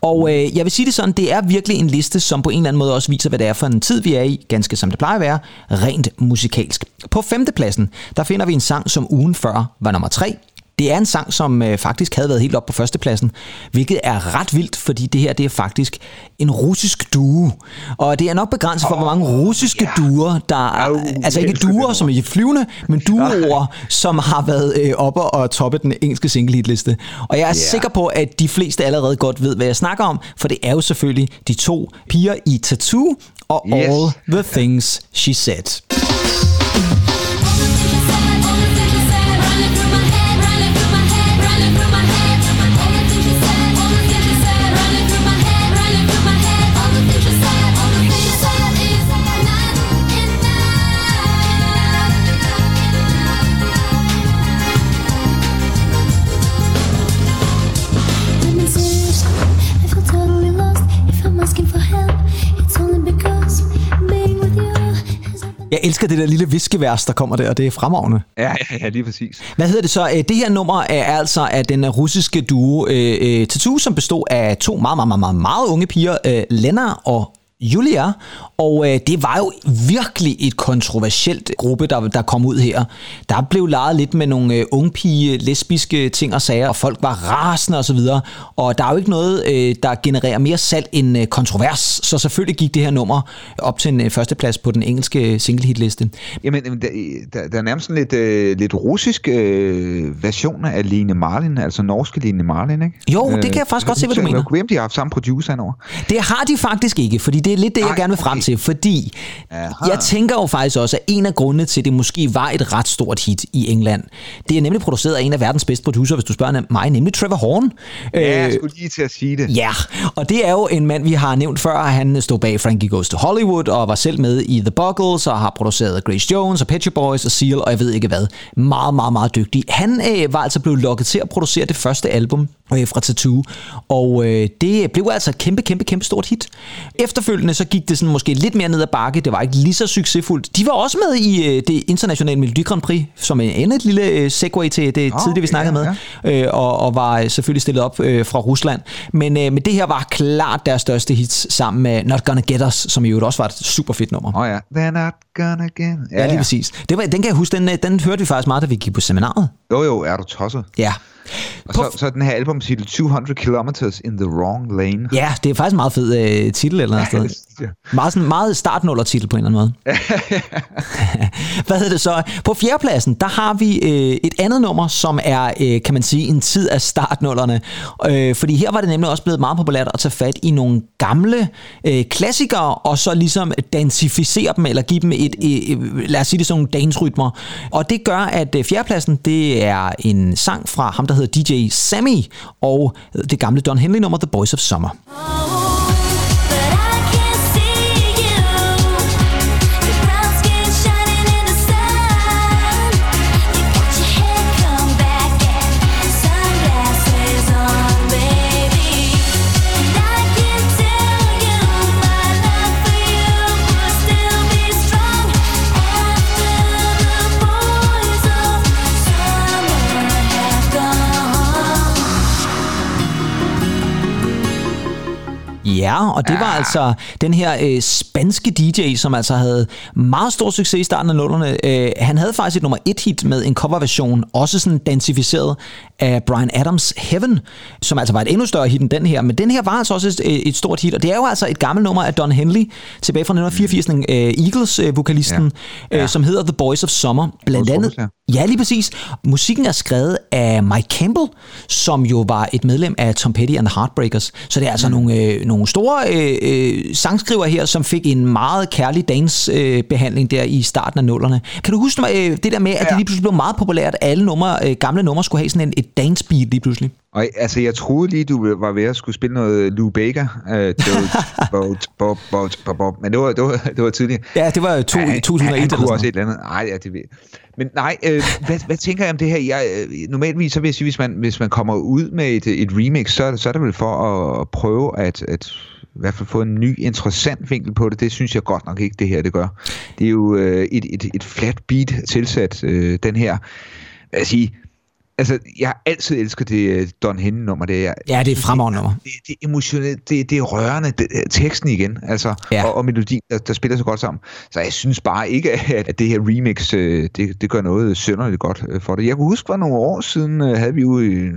Og øh, jeg vil sige det sådan, det er virkelig en liste, som på en eller anden måde også viser, hvad det er for en tid, vi er i, ganske som det plejer at være, rent musikalsk. På femtepladsen, der finder vi en sang, som ugen før var nummer 3. Det er en sang, som øh, faktisk havde været helt op på førstepladsen, hvilket er ret vildt, fordi det her det er faktisk en russisk duo. Og det er nok begrænset for, hvor mange russiske duer, der Au, altså ikke duer som i flyvende, men duoer, som har været øh, oppe og toppe den engelske single hitliste. Og jeg er yeah. sikker på, at de fleste allerede godt ved, hvad jeg snakker om, for det er jo selvfølgelig de to piger i Tattoo og Yes. All the Things She Said. Jeg elsker det der lille viskevers, der kommer der, og det er fremragende. Ja, ja, ja, lige præcis. Hvad hedder det så? Øh, Det her nummer er altså af den russiske duo øh, øh, Tattoo, som bestod af to meget, meget, meget, meget, meget unge piger, øh, Lena og Julia, og øh, det var jo virkelig et kontroversielt gruppe, der, der kom ud her. Der blev leget lidt med nogle øh, unge pige, lesbiske ting og sager, og folk var rasende osv., og, og der er jo ikke noget, øh, der genererer mere salg end øh, kontrovers, så selvfølgelig gik det her nummer op til en øh, førsteplads på den engelske singlehitliste. Jamen, jamen, der, der, der er nærmest sådan lidt, øh, lidt russisk øh, version af Line Marlin, altså norske Line Marlin, ikke? Jo, det kan jeg faktisk godt se, hvad du mener. Jeg kunne de har haft samme producer indover. Det har de faktisk ikke, fordi det er lidt det, jeg gerne vil frem til, fordi Aha. jeg tænker jo faktisk også, at en af grundene til, at det måske var et ret stort hit i England, det er nemlig produceret af en af verdens bedste producer, hvis du spørger mig, nemlig Trevor Horn. Ja, jeg Øh, skulle lige til at sige det. Ja, og det er jo en mand, vi har nævnt før. Han stod bag Frankie Goes to Hollywood og var selv med i The Buggles og har produceret Grace Jones og Pet Shop Boys og Seal og jeg ved ikke hvad. Meget, meget, meget dygtig. Han øh, var altså blevet lokket til at producere det første album øh, fra Tattoo, og øh, det blev altså et kæmpe, kæmpe, kæmpe stort hit. Efterfølgende så gik det sådan måske lidt mere ned ad bakke. Det var ikke lige så succesfuldt. De var også med i øh, det internationale Melodi Grand Prix, som er endnu et lille øh, segue til det Nå, tidligere, vi snakkede ja, med øh, og, og var øh, selvfølgelig stillet op øh, fra Rusland. Men, øh, men det her var klart deres største hits sammen med Not Gonna Get Us, som i øvrigt også var et super fedt nummer. Åh oh, ja. They're not gonna get... Ja, lige præcis. Det var, den kan jeg huske, den, øh, den hørte vi faktisk meget, da vi gik på seminaret. Jo, jo, er du tosset. Ja. Og så, så den her albumtitel 200 Kilometers in the Wrong Lane. Ja, det er faktisk en meget fed øh, titel eller noget (laughs) sted. Meget, sådan, meget startnuller titel på en eller anden måde. (laughs) (laughs) Hvad hedder det så? På fjerdepladsen, der har vi øh, et andet nummer, som er, øh, kan man sige, en tid af startnullerne. Øh, fordi her var det nemlig også blevet meget populært at tage fat i nogle gamle øh, klassikere, og så ligesom dansificere dem, eller give dem et, et, et lad os sige det, sådan nogle dansrytmer. Og det gør, at øh, fjerdepladsen, det er en sang fra ham, der hedder DJ Sammy, og det gamle Don Henley nummer, The Boys of Summer. Oh. Ja, og det var altså den her øh, spanske DJ, som altså havde meget stor succes i starten af nullerne. Øh, han havde faktisk et nummer et hit med en coverversion, også sådan dansificeret af Brian Adams' Heaven, som altså var et endnu større hit end den her. Men den her var altså også et, øh, et stort hit, og det er jo altså et gammelt nummer af Don Henley, tilbage fra 1984, øh, Eagles-vokalisten, Ja. øh, Ja. som hedder The Boys of Summer. Blandt andet. Ja, lige præcis. Musikken er skrevet af Mike Campbell, som jo var et medlem af Tom Petty and the Heartbreakers. Så det er altså mm. nogle, øh, nogle store øh, øh, sangskriver her, som fik en meget kærlig dance-behandling øh, der i starten af nullerne. Kan du huske øh, det der med, at det Ja. lige pludselig blev meget populært, at alle numre, øh, gamle numre skulle have sådan en, et dance beat lige pludselig? Og altså, jeg troede lige, du var ved at skulle spille noget Lou Baker. Øh, (laughs) boat, boat, boat, boat, boat, men det var, det var, det var tidligere. Ja, det var jo to, Ja, 2001 han, eller også et eller andet. Nej, ja, det ved jeg. Men nej, øh, hvad, hvad tænker jeg om det her? Jeg, øh, normalvis så vil jeg sige, hvis man, hvis man kommer ud med et, et remix, så, er så er det vel for at, at prøve at, at i hvert fald få en ny, interessant vinkel på det. Det synes jeg godt nok ikke, det her det gør. Det er jo øh, et, et, et flat beat tilsat, øh, den her. Hvad jeg sige, Altså, jeg har altid elsket det øh, Don Henley-nummer. Det er, Ja, det er fremragende nummer. det, det er emotionelt, det, det er rørende, det, øh, teksten igen, altså, Ja. ja. og, og melodien, der, der spiller så godt sammen. Så jeg synes bare ikke, (laughs) at, at det her remix, øh, det, det gør noget sønderligt godt for det. Jeg kunne huske, for nogle år siden havde vi jo en,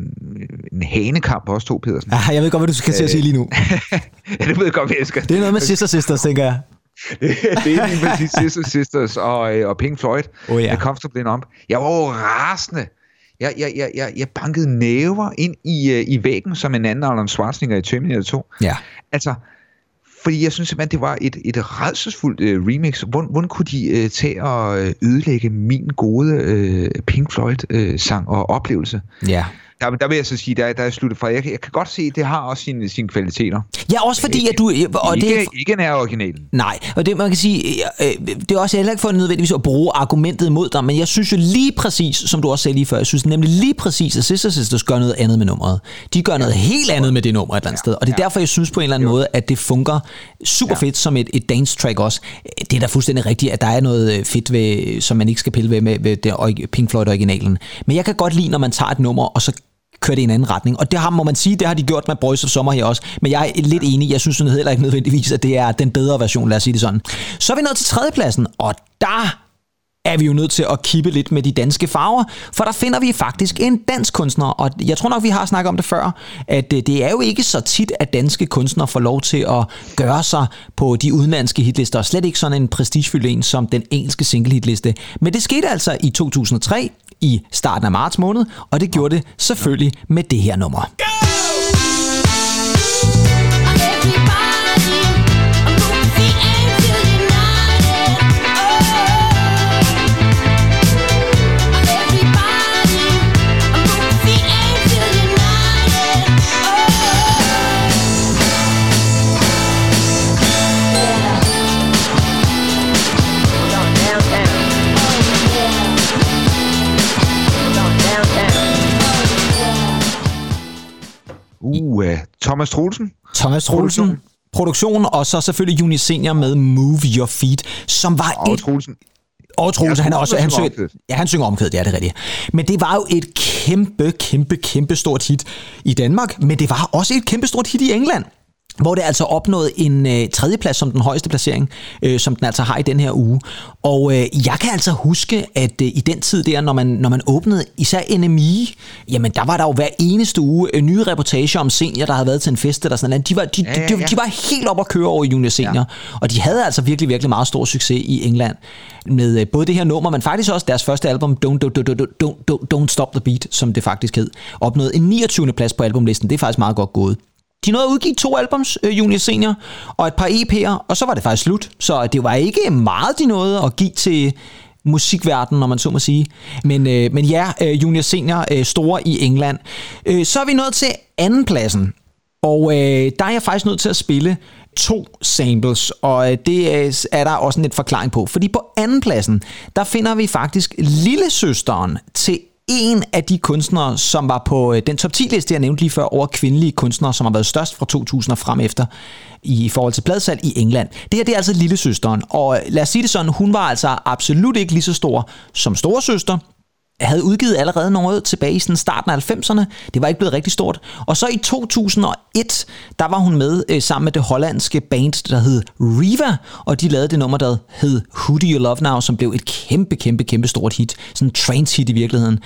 en hanekamp også to, Pedersen. Ah, jeg ved godt, hvad du skal til at sige lige nu. (laughs) ja, det ved jeg godt, vi elsker. Det er noget med Sister Sisters, tænker jeg. (laughs) det er lige præcis Sisters Sisters og, og Pink Floyd. Oh, ja. med Comfortably Numb. Jeg var jo rasende. Jeg, jeg, jeg, jeg, jeg bankede næver ind i, øh, i væggen som en anden Arnold Schwarzenegger i Terminator 2. Ja. Altså, fordi jeg synes simpelthen, det var et, et redselsfuldt øh, remix. Hvordan, hvordan kunne de øh, tage og øh, ødelægge min gode øh, Pink Floyd-sang og oplevelse? Ja. Der, der vil jeg så sige, der, der er sluttet fra. Jeg, kan- jeg kan godt se, at det har også sine, sine kvaliteter. Ja, også fordi, at du... Og det, ikke, ikke nær originalen. Nej, og det man kan sige, øh, øh, det er også heller ikke for nødvendigvis at bruge argumentet mod dig, men jeg synes jo lige præcis, som du også sagde lige før, jeg synes nemlig lige præcis, at Sister Sisters gør noget andet med nummeret. De gør noget helt andet med det nummer et eller andet sted, og det er derfor, jeg synes på en eller anden måde, at det fungerer super fedt som et, et dance track også. Det er da fuldstændig rigtigt, at der er noget øh, fedt ved, som man ikke skal pille ved med, ved det Pink Floyd originalen. Men jeg kan godt lide, når man tager et nummer, og så kørt i en anden retning. Og det har, må man sige, det har de gjort med Boys of Summer her også. Men jeg er lidt enig. Jeg synes heller ikke nødvendigvis, at det er den bedre version, lad os sige det sådan. Så er vi nået til tredjepladsen, og der er vi jo nødt til at kippe lidt med de danske farver, for der finder vi faktisk en dansk kunstner, og jeg tror nok, vi har snakket om det før, at øh, det er jo ikke så tit, at danske kunstnere får lov til at gøre sig på de udenlandske hitlister, og slet ikke sådan en prestigefyldt en som den engelske single hitliste. Men det skete altså i 2003, i starten af marts måned, og det gjorde det selvfølgelig med det her nummer. Go! Uh, Thomas Troelsen. Thomas Troelsen, Produktion. produktion, og så selvfølgelig Juni Senior med Move Your Feet, som var Og et Troelsen. Og Troels, Ja, han, er også, han, synger ja, han synger omkvædet, ja, det er rigtigt. Men det var jo et kæmpe, kæmpe, kæmpe stort hit i Danmark, men det var også et kæmpe stort hit i England hvor det altså opnåede en øh, tredjeplads som den højeste placering, øh, som den altså har i den her uge. Og øh, jeg kan altså huske, at øh, i den tid der, når man, når man åbnede især NMI, jamen der var der jo hver eneste uge øh, nye reportager om senior, der havde været til en fest eller sådan noget. De var, de, Ja, ja, de, de, var helt op at køre over i junior senior, ja. og de havde altså virkelig, virkelig meget stor succes i England med øh, både det her nummer, men faktisk også deres første album, Don't, don't, don't, don't, don't, don't, don't Stop the Beat, som det faktisk hed, opnåede en 29. plads på albumlisten. Det er faktisk meget godt gået. De nåede at udgive to albums, øh, Junior Senior, og et par EP'er, og så var det faktisk slut. Så det var ikke meget, de nåede at give til musikverdenen, når man så må sige. Men, øh, men ja, øh, Junior Senior øh, store i England. Øh, så er vi nået til andenpladsen, og øh, der er jeg faktisk nødt til at spille to samples, og øh, det øh, er der også en lidt forklaring på. Fordi på andenpladsen, der finder vi faktisk lillesøsteren til en af de kunstnere, som var på øh, den top 10 liste, jeg nævnte lige før, over kvindelige kunstnere, som har været størst fra 2000 og frem efter i forhold til pladsalg i England. Det her det er altså lillesøsteren, og øh, lad os sige det sådan, hun var altså absolut ikke lige så stor som storesøster, havde udgivet allerede noget tilbage i sådan starten af 90'erne. Det var ikke blevet rigtig stort. Og så i 2001, der var hun med øh, sammen med det hollandske band, der hed Riva, og de lavede det nummer, der hed Who Do You Love Now, som blev et kæmpe, kæmpe, kæmpe stort hit. Sådan en trance hit i virkeligheden.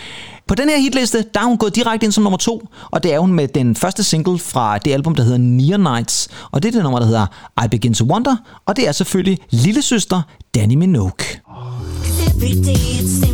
På den her hitliste, der er hun gået direkte ind som nummer to, og det er hun med den første single fra det album, der hedder Near Nights, og det er det nummer, der hedder I Begin to Wonder, og det er selvfølgelig lillesøster Danny Minogue. Every day it's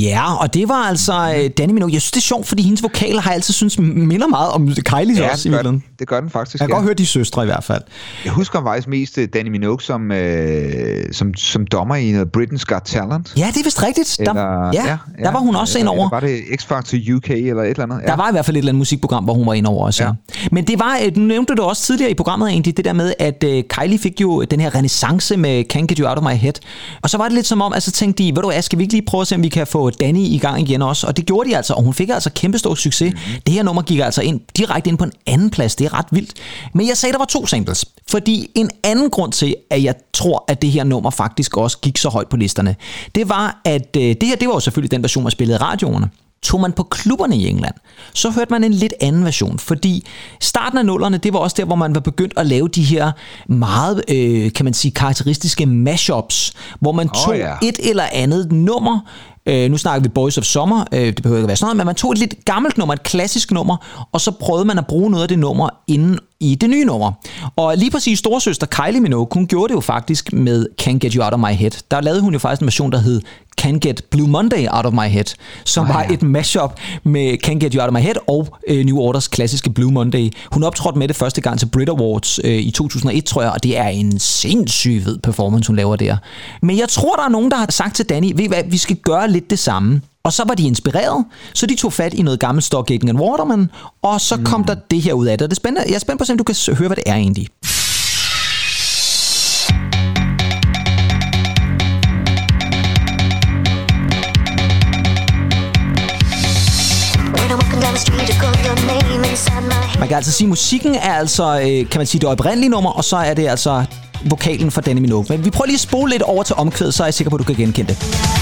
Ja, og det var altså øh, Danny Minogue. Jeg synes, det er sjovt, fordi hendes vokaler har jeg altid synes minder meget om Kylie Ja, også i virkeligheden. Det gør den faktisk. Jeg kan ja. godt høre de søstre i hvert fald. Jeg husker faktisk mest øh, Danny Minogue som, øh, som, som dommer i noget Britain's Got Talent. Ja, det er vist rigtigt. Der, Eller, ja, der var hun også ind eller, over. Eller var det X-Factor UK eller et eller andet? Der var i hvert fald et eller andet musikprogram, hvor hun var ind over også. Ja. Ja. Men det var, øh, nu nævnte du også tidligere i programmet egentlig, det der med, at Kylie fik jo den her renaissance med Can't Get You Out of My Head. Og så var det lidt som om, at så tænkte de, ved du hvad, skal vi ikke lige prøve at se, om vi kan få Danny i gang igen også? Og det gjorde de altså, og hun fik altså kæmpestor succes. Mm-hmm. Det her nummer gik altså ind, direkte ind på en anden plads. Det er ret vildt. Men jeg sagde, der var to samples. Fordi en anden grund til, at jeg tror, at det her nummer faktisk også gik så højt på listerne, det var, at øh, det her, det var jo selvfølgelig den version, man spillede i radioerne. Tog man på klubberne i England, så hørte man en lidt anden version, fordi starten af nullerne, det var også der, hvor man var begyndt at lave de her meget, øh, kan man sige, karakteristiske mashups, hvor man tog ja. et eller andet nummer, Øh, nu snakker vi Boys of Summer, øh, det behøver ikke at være sådan noget, men man tog et lidt gammelt nummer, et klassisk nummer, og så prøvede man at bruge noget af det nummer inden i det nye nummer. Og lige præcis storsøster Kylie Minogue, hun gjorde det jo faktisk med Can't Get You Out of My Head. Der lavede hun jo faktisk en version, der hed Can't Get Blue Monday Out of My Head, som var ja. et mashup med Can't Get You Out of My Head og øh, New Orders klassiske Blue Monday. Hun optrådte med det første gang til Brit Awards øh, i 2001, tror jeg, og det er en sindssyg fed performance, hun laver der. Men jeg tror, der er nogen, der har sagt til Danny, ved hvad, vi skal gøre lidt det samme. Og så var de inspireret, så de tog fat i noget gammelt stock Aiken and Waterman, og så kom der det her ud af det. Og det er spændende. Jeg er spændt på, om du kan høre, hvad det er egentlig. Man kan altså sige, at musikken er altså, øh, kan man sige, det oprindelige nummer, og så er det altså vokalen fra Danny Minogue. Men vi prøver lige at spole lidt over til omkvædet, så er jeg sikker på, at du kan genkende det.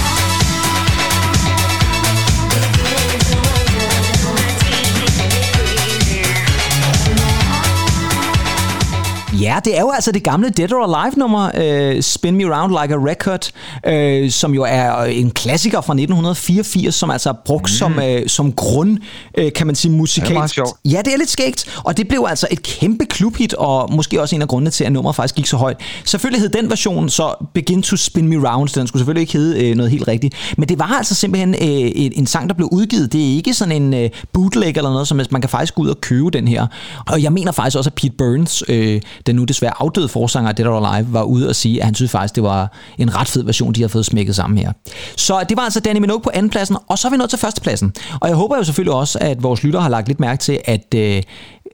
Ja, det er jo altså det gamle Dead or Alive-nummer, øh, Spin Me Round Like a Record, øh, som jo er en klassiker fra 1984, som altså er brugt mm. som, øh, som grund, øh, kan man sige, musikalsk. meget sjovt. Ja, det er lidt skægt, og det blev altså et kæmpe klubhit, og måske også en af grundene til, at nummeret faktisk gik så højt. Selvfølgelig hed den version så Begin to Spin Me Round, den skulle selvfølgelig ikke hedde øh, noget helt rigtigt, men det var altså simpelthen øh, en, en sang, der blev udgivet. Det er ikke sådan en øh, bootleg eller noget, som man kan faktisk gå ud og købe den her. Og jeg mener faktisk også, at Pete Burns, øh, den nu desværre afdøde forsanger af Dead or Alive, var ude og sige, at han synes faktisk, det var en ret fed version, de har fået smækket sammen her. Så det var altså Danny Minogue på andenpladsen, og så er vi nået til førstepladsen. Og jeg håber jo selvfølgelig også, at vores lyttere har lagt lidt mærke til, at øh,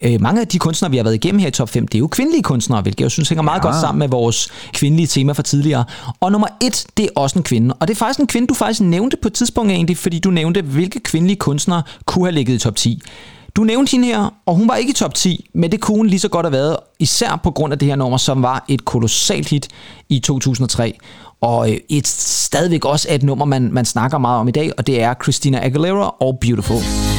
øh, mange af de kunstnere, vi har været igennem her i top 5, det er jo kvindelige kunstnere, hvilket jeg synes hænger meget Ja. godt sammen med vores kvindelige tema fra tidligere. Og nummer et, det er også en kvinde. Og det er faktisk en kvinde, du faktisk nævnte på et tidspunkt egentlig, fordi du nævnte, hvilke kvindelige kunstnere kunne have ligget i top 10. Du nævnte hende her, og hun var ikke i top 10, men det kunne hun lige så godt have været, især på grund af det her nummer, som var et kolossalt hit i 2003. Og øh, et stadigvæk også er et nummer, man, man snakker meget om i dag, og det er Christina Aguilera og Beautiful.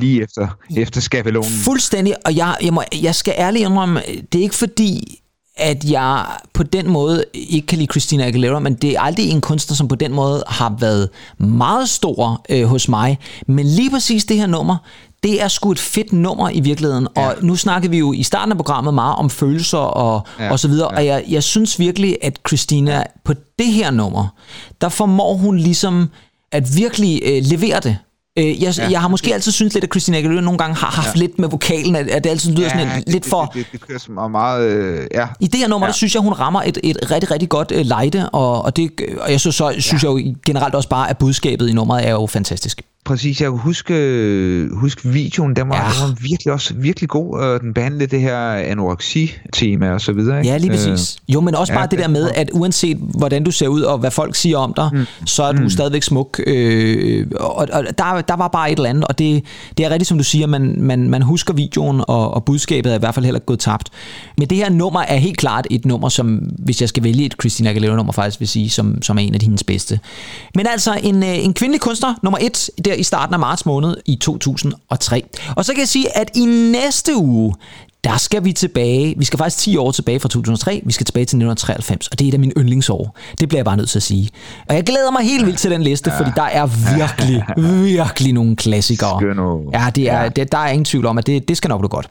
Lige efter, efter skabelonen. Fuldstændig, og jeg, jeg, må, jeg skal ærligt indrømme, det er ikke fordi, at jeg på den måde ikke kan lide Christina Aguilera, men det er aldrig en kunstner, som på den måde har været meget stor øh, hos mig. Men lige præcis det her nummer, det er sgu et fedt nummer i virkeligheden, ja. og nu snakkede vi jo i starten af programmet meget om følelser og, ja. Og så videre, ja. og jeg, jeg synes virkelig, at Christina på det her nummer, der formår hun ligesom at virkelig øh, levere det. Øh, jeg, ja. Jeg har måske altid syntes lidt, at Christina Aguilera nogle gange har haft ja. lidt med vokalen, at, at det altid lyder ja, sådan en, det, lidt for... Det, det, det, kører som meget... Øh, ja. I det her nummer. Ja. der synes jeg, hun rammer et, et rigtig, rigtig godt øh, lejde, og, og, det, og jeg synes, så, synes ja. jeg jo generelt også bare, at budskabet i nummeret er jo fantastisk. Præcis, jeg kan huske, huske videoen, den var, Ja. ja. den var virkelig også virkelig god, og den behandlede det her anoreksi-tema og så videre. Ikke? Ja, lige præcis. Øh, jo, men også ja, bare det der det- med, at uanset hvordan du ser ud, og hvad folk siger om dig, mm. så er du mm. stadigvæk smuk. Øh, og og der, der var bare et eller andet, og det, det er rigtigt, som du siger, man, man, man husker videoen, og, og budskabet er i hvert fald heller ikke gået tabt. Men det her nummer er helt klart et nummer, som, hvis jeg skal vælge et Christina Aguilera-nummer, faktisk vil sige, som, som er en af hendes bedste. Men altså, en, øh, en kvindelig kunstner, nummer et, der i starten af marts måned i 2003. Og så kan jeg sige, at i næste uge, der skal vi tilbage. Vi skal faktisk 10 år tilbage fra 2003. Vi skal tilbage til 1993, og det er et af mine yndlingsår. Det bliver jeg bare nødt til at sige. Og jeg glæder mig helt vildt til den liste, fordi der er virkelig, (laughs) virkelig nogle klassikere. Skønne. Ja, det er, Ja. det, der er ingen tvivl om, at det, det skal nok blive godt.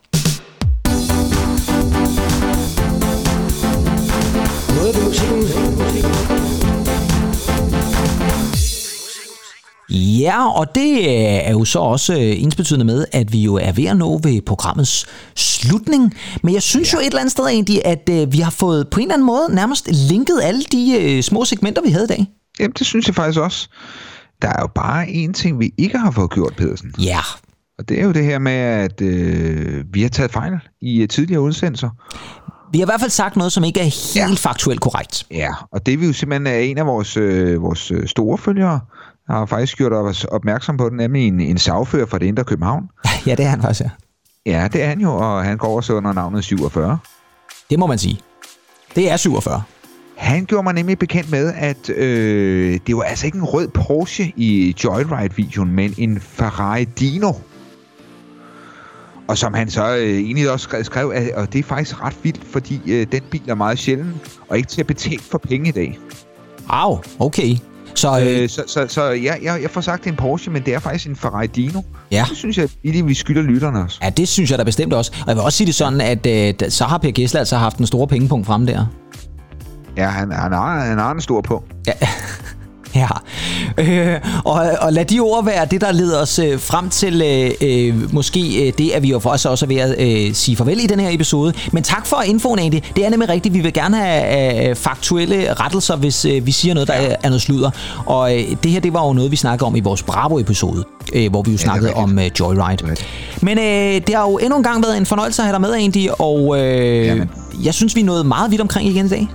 Ja, og det øh, er jo så også øh, ensbetydende med, at vi jo er ved at nå ved programmets slutning. Men jeg synes ja. jo et eller andet sted egentlig, at øh, vi har fået på en eller anden måde nærmest linket alle de små segmenter, vi havde i dag. Jamen, det synes jeg faktisk også. Der er jo bare én ting, vi ikke har fået gjort, Pedersen. Ja, Og det er jo det her med, at øh, vi har taget fejl i tidligere udsendelser. Vi har i hvert fald sagt noget, som ikke er helt Ja. faktuelt korrekt. Ja, og det er vi jo simpelthen er en af vores, øh, vores store følgere, har faktisk gjort os opmærksom på den, nemlig en, en sagfører fra det indre København. (laughs) Ja, det er han faktisk, ja. Ja, det er han jo, og han går også under navnet 47. Det må man sige. Det er 47. Han gjorde mig nemlig bekendt med, at øh, det var altså ikke en rød Porsche i Joyride-videoen, men en Ferrari Dino. Og som han så øh, egentlig også skrev, skrev at, og det er faktisk ret vildt, fordi øh, den bil er meget sjælden, og ikke til at betale for penge i dag. Au, okay. Så øh, Øh, så så, så ja, jeg, jeg får sagt, det er en Porsche, men det er faktisk en Ferrari Dino. ja. Det synes jeg lige, vi skylder lytterne også. ja, det synes jeg da bestemt også. Og jeg vil også sige det sådan, at øh, så har Per Gessler altså haft en store pengepunkt frem der. Ja, han, han, har, han har en stor på. Ja. Ja, øh, og, og lad de ord være det, der leder os øh, frem til øh, øh, måske øh, det, at vi jo for os også er ved at øh, sige farvel i den her episode. Men tak for infoen, Andy. Det er nemlig rigtigt. Vi vil gerne have øh, faktuelle rettelser, hvis øh, vi siger noget, der er, er noget sludder. Og øh, det her, det var jo noget, vi snakkede om i vores Bravo-episode, øh, hvor vi jo snakkede rigtigt. om øh, Joyride. Men øh, det har jo endnu en gang været en fornøjelse at have dig med, Andy, og øh, Jamen. jeg synes, vi nået meget vidt omkring igen i dag.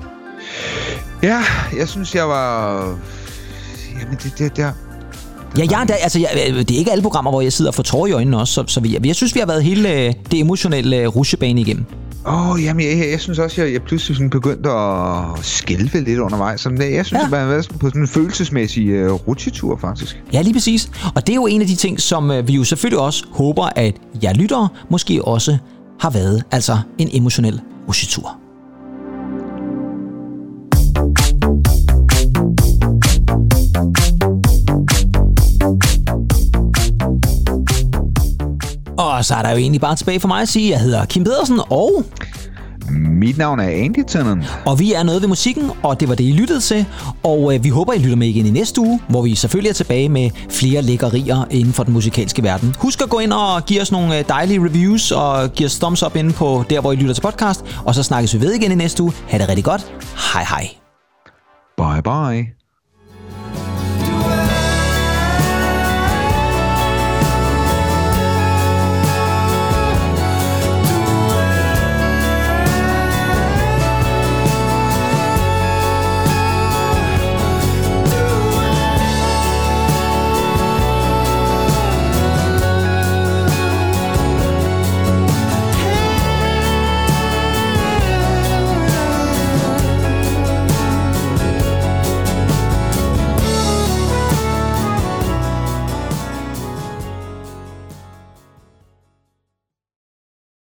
Ja, jeg synes, jeg var... Jamen, det, det, det, Ja, jeg, er da, altså, jeg, øh, det er ikke alle programmer, hvor jeg sidder og får tårer i øjnene også, så, så vi, jeg synes, vi har været hele øh, det emotionelle øh, rushebane igennem. Åh, oh, jamen, jeg, jeg, jeg synes også, jeg, jeg pludselig sådan begyndte at skælve lidt undervejs. Sådan, der. jeg synes, Ja. at man har været på sådan en følelsesmæssig uh, rutsjetur, faktisk. Ja, lige præcis. Og det er jo en af de ting, som øh, vi jo selvfølgelig også håber, at jeg lyttere måske også har været. Altså en emotionel rusjetur. Og så er der jo egentlig bare tilbage for mig at sige, at jeg hedder Kim Pedersen, og Mit navn er Andy Tennant. Og vi er noget ved musikken, og det var det, I lyttede til. Og øh, vi håber, I lytter med igen i næste uge, hvor vi selvfølgelig er tilbage med flere lækkerier inden for den musikalske verden. Husk at gå ind og give os nogle øh, dejlige reviews, og give os thumbs up inde på der, hvor I lytter til podcast. Og så snakkes vi ved igen i næste uge. Ha' det rigtig godt. Hej hej. Bye bye.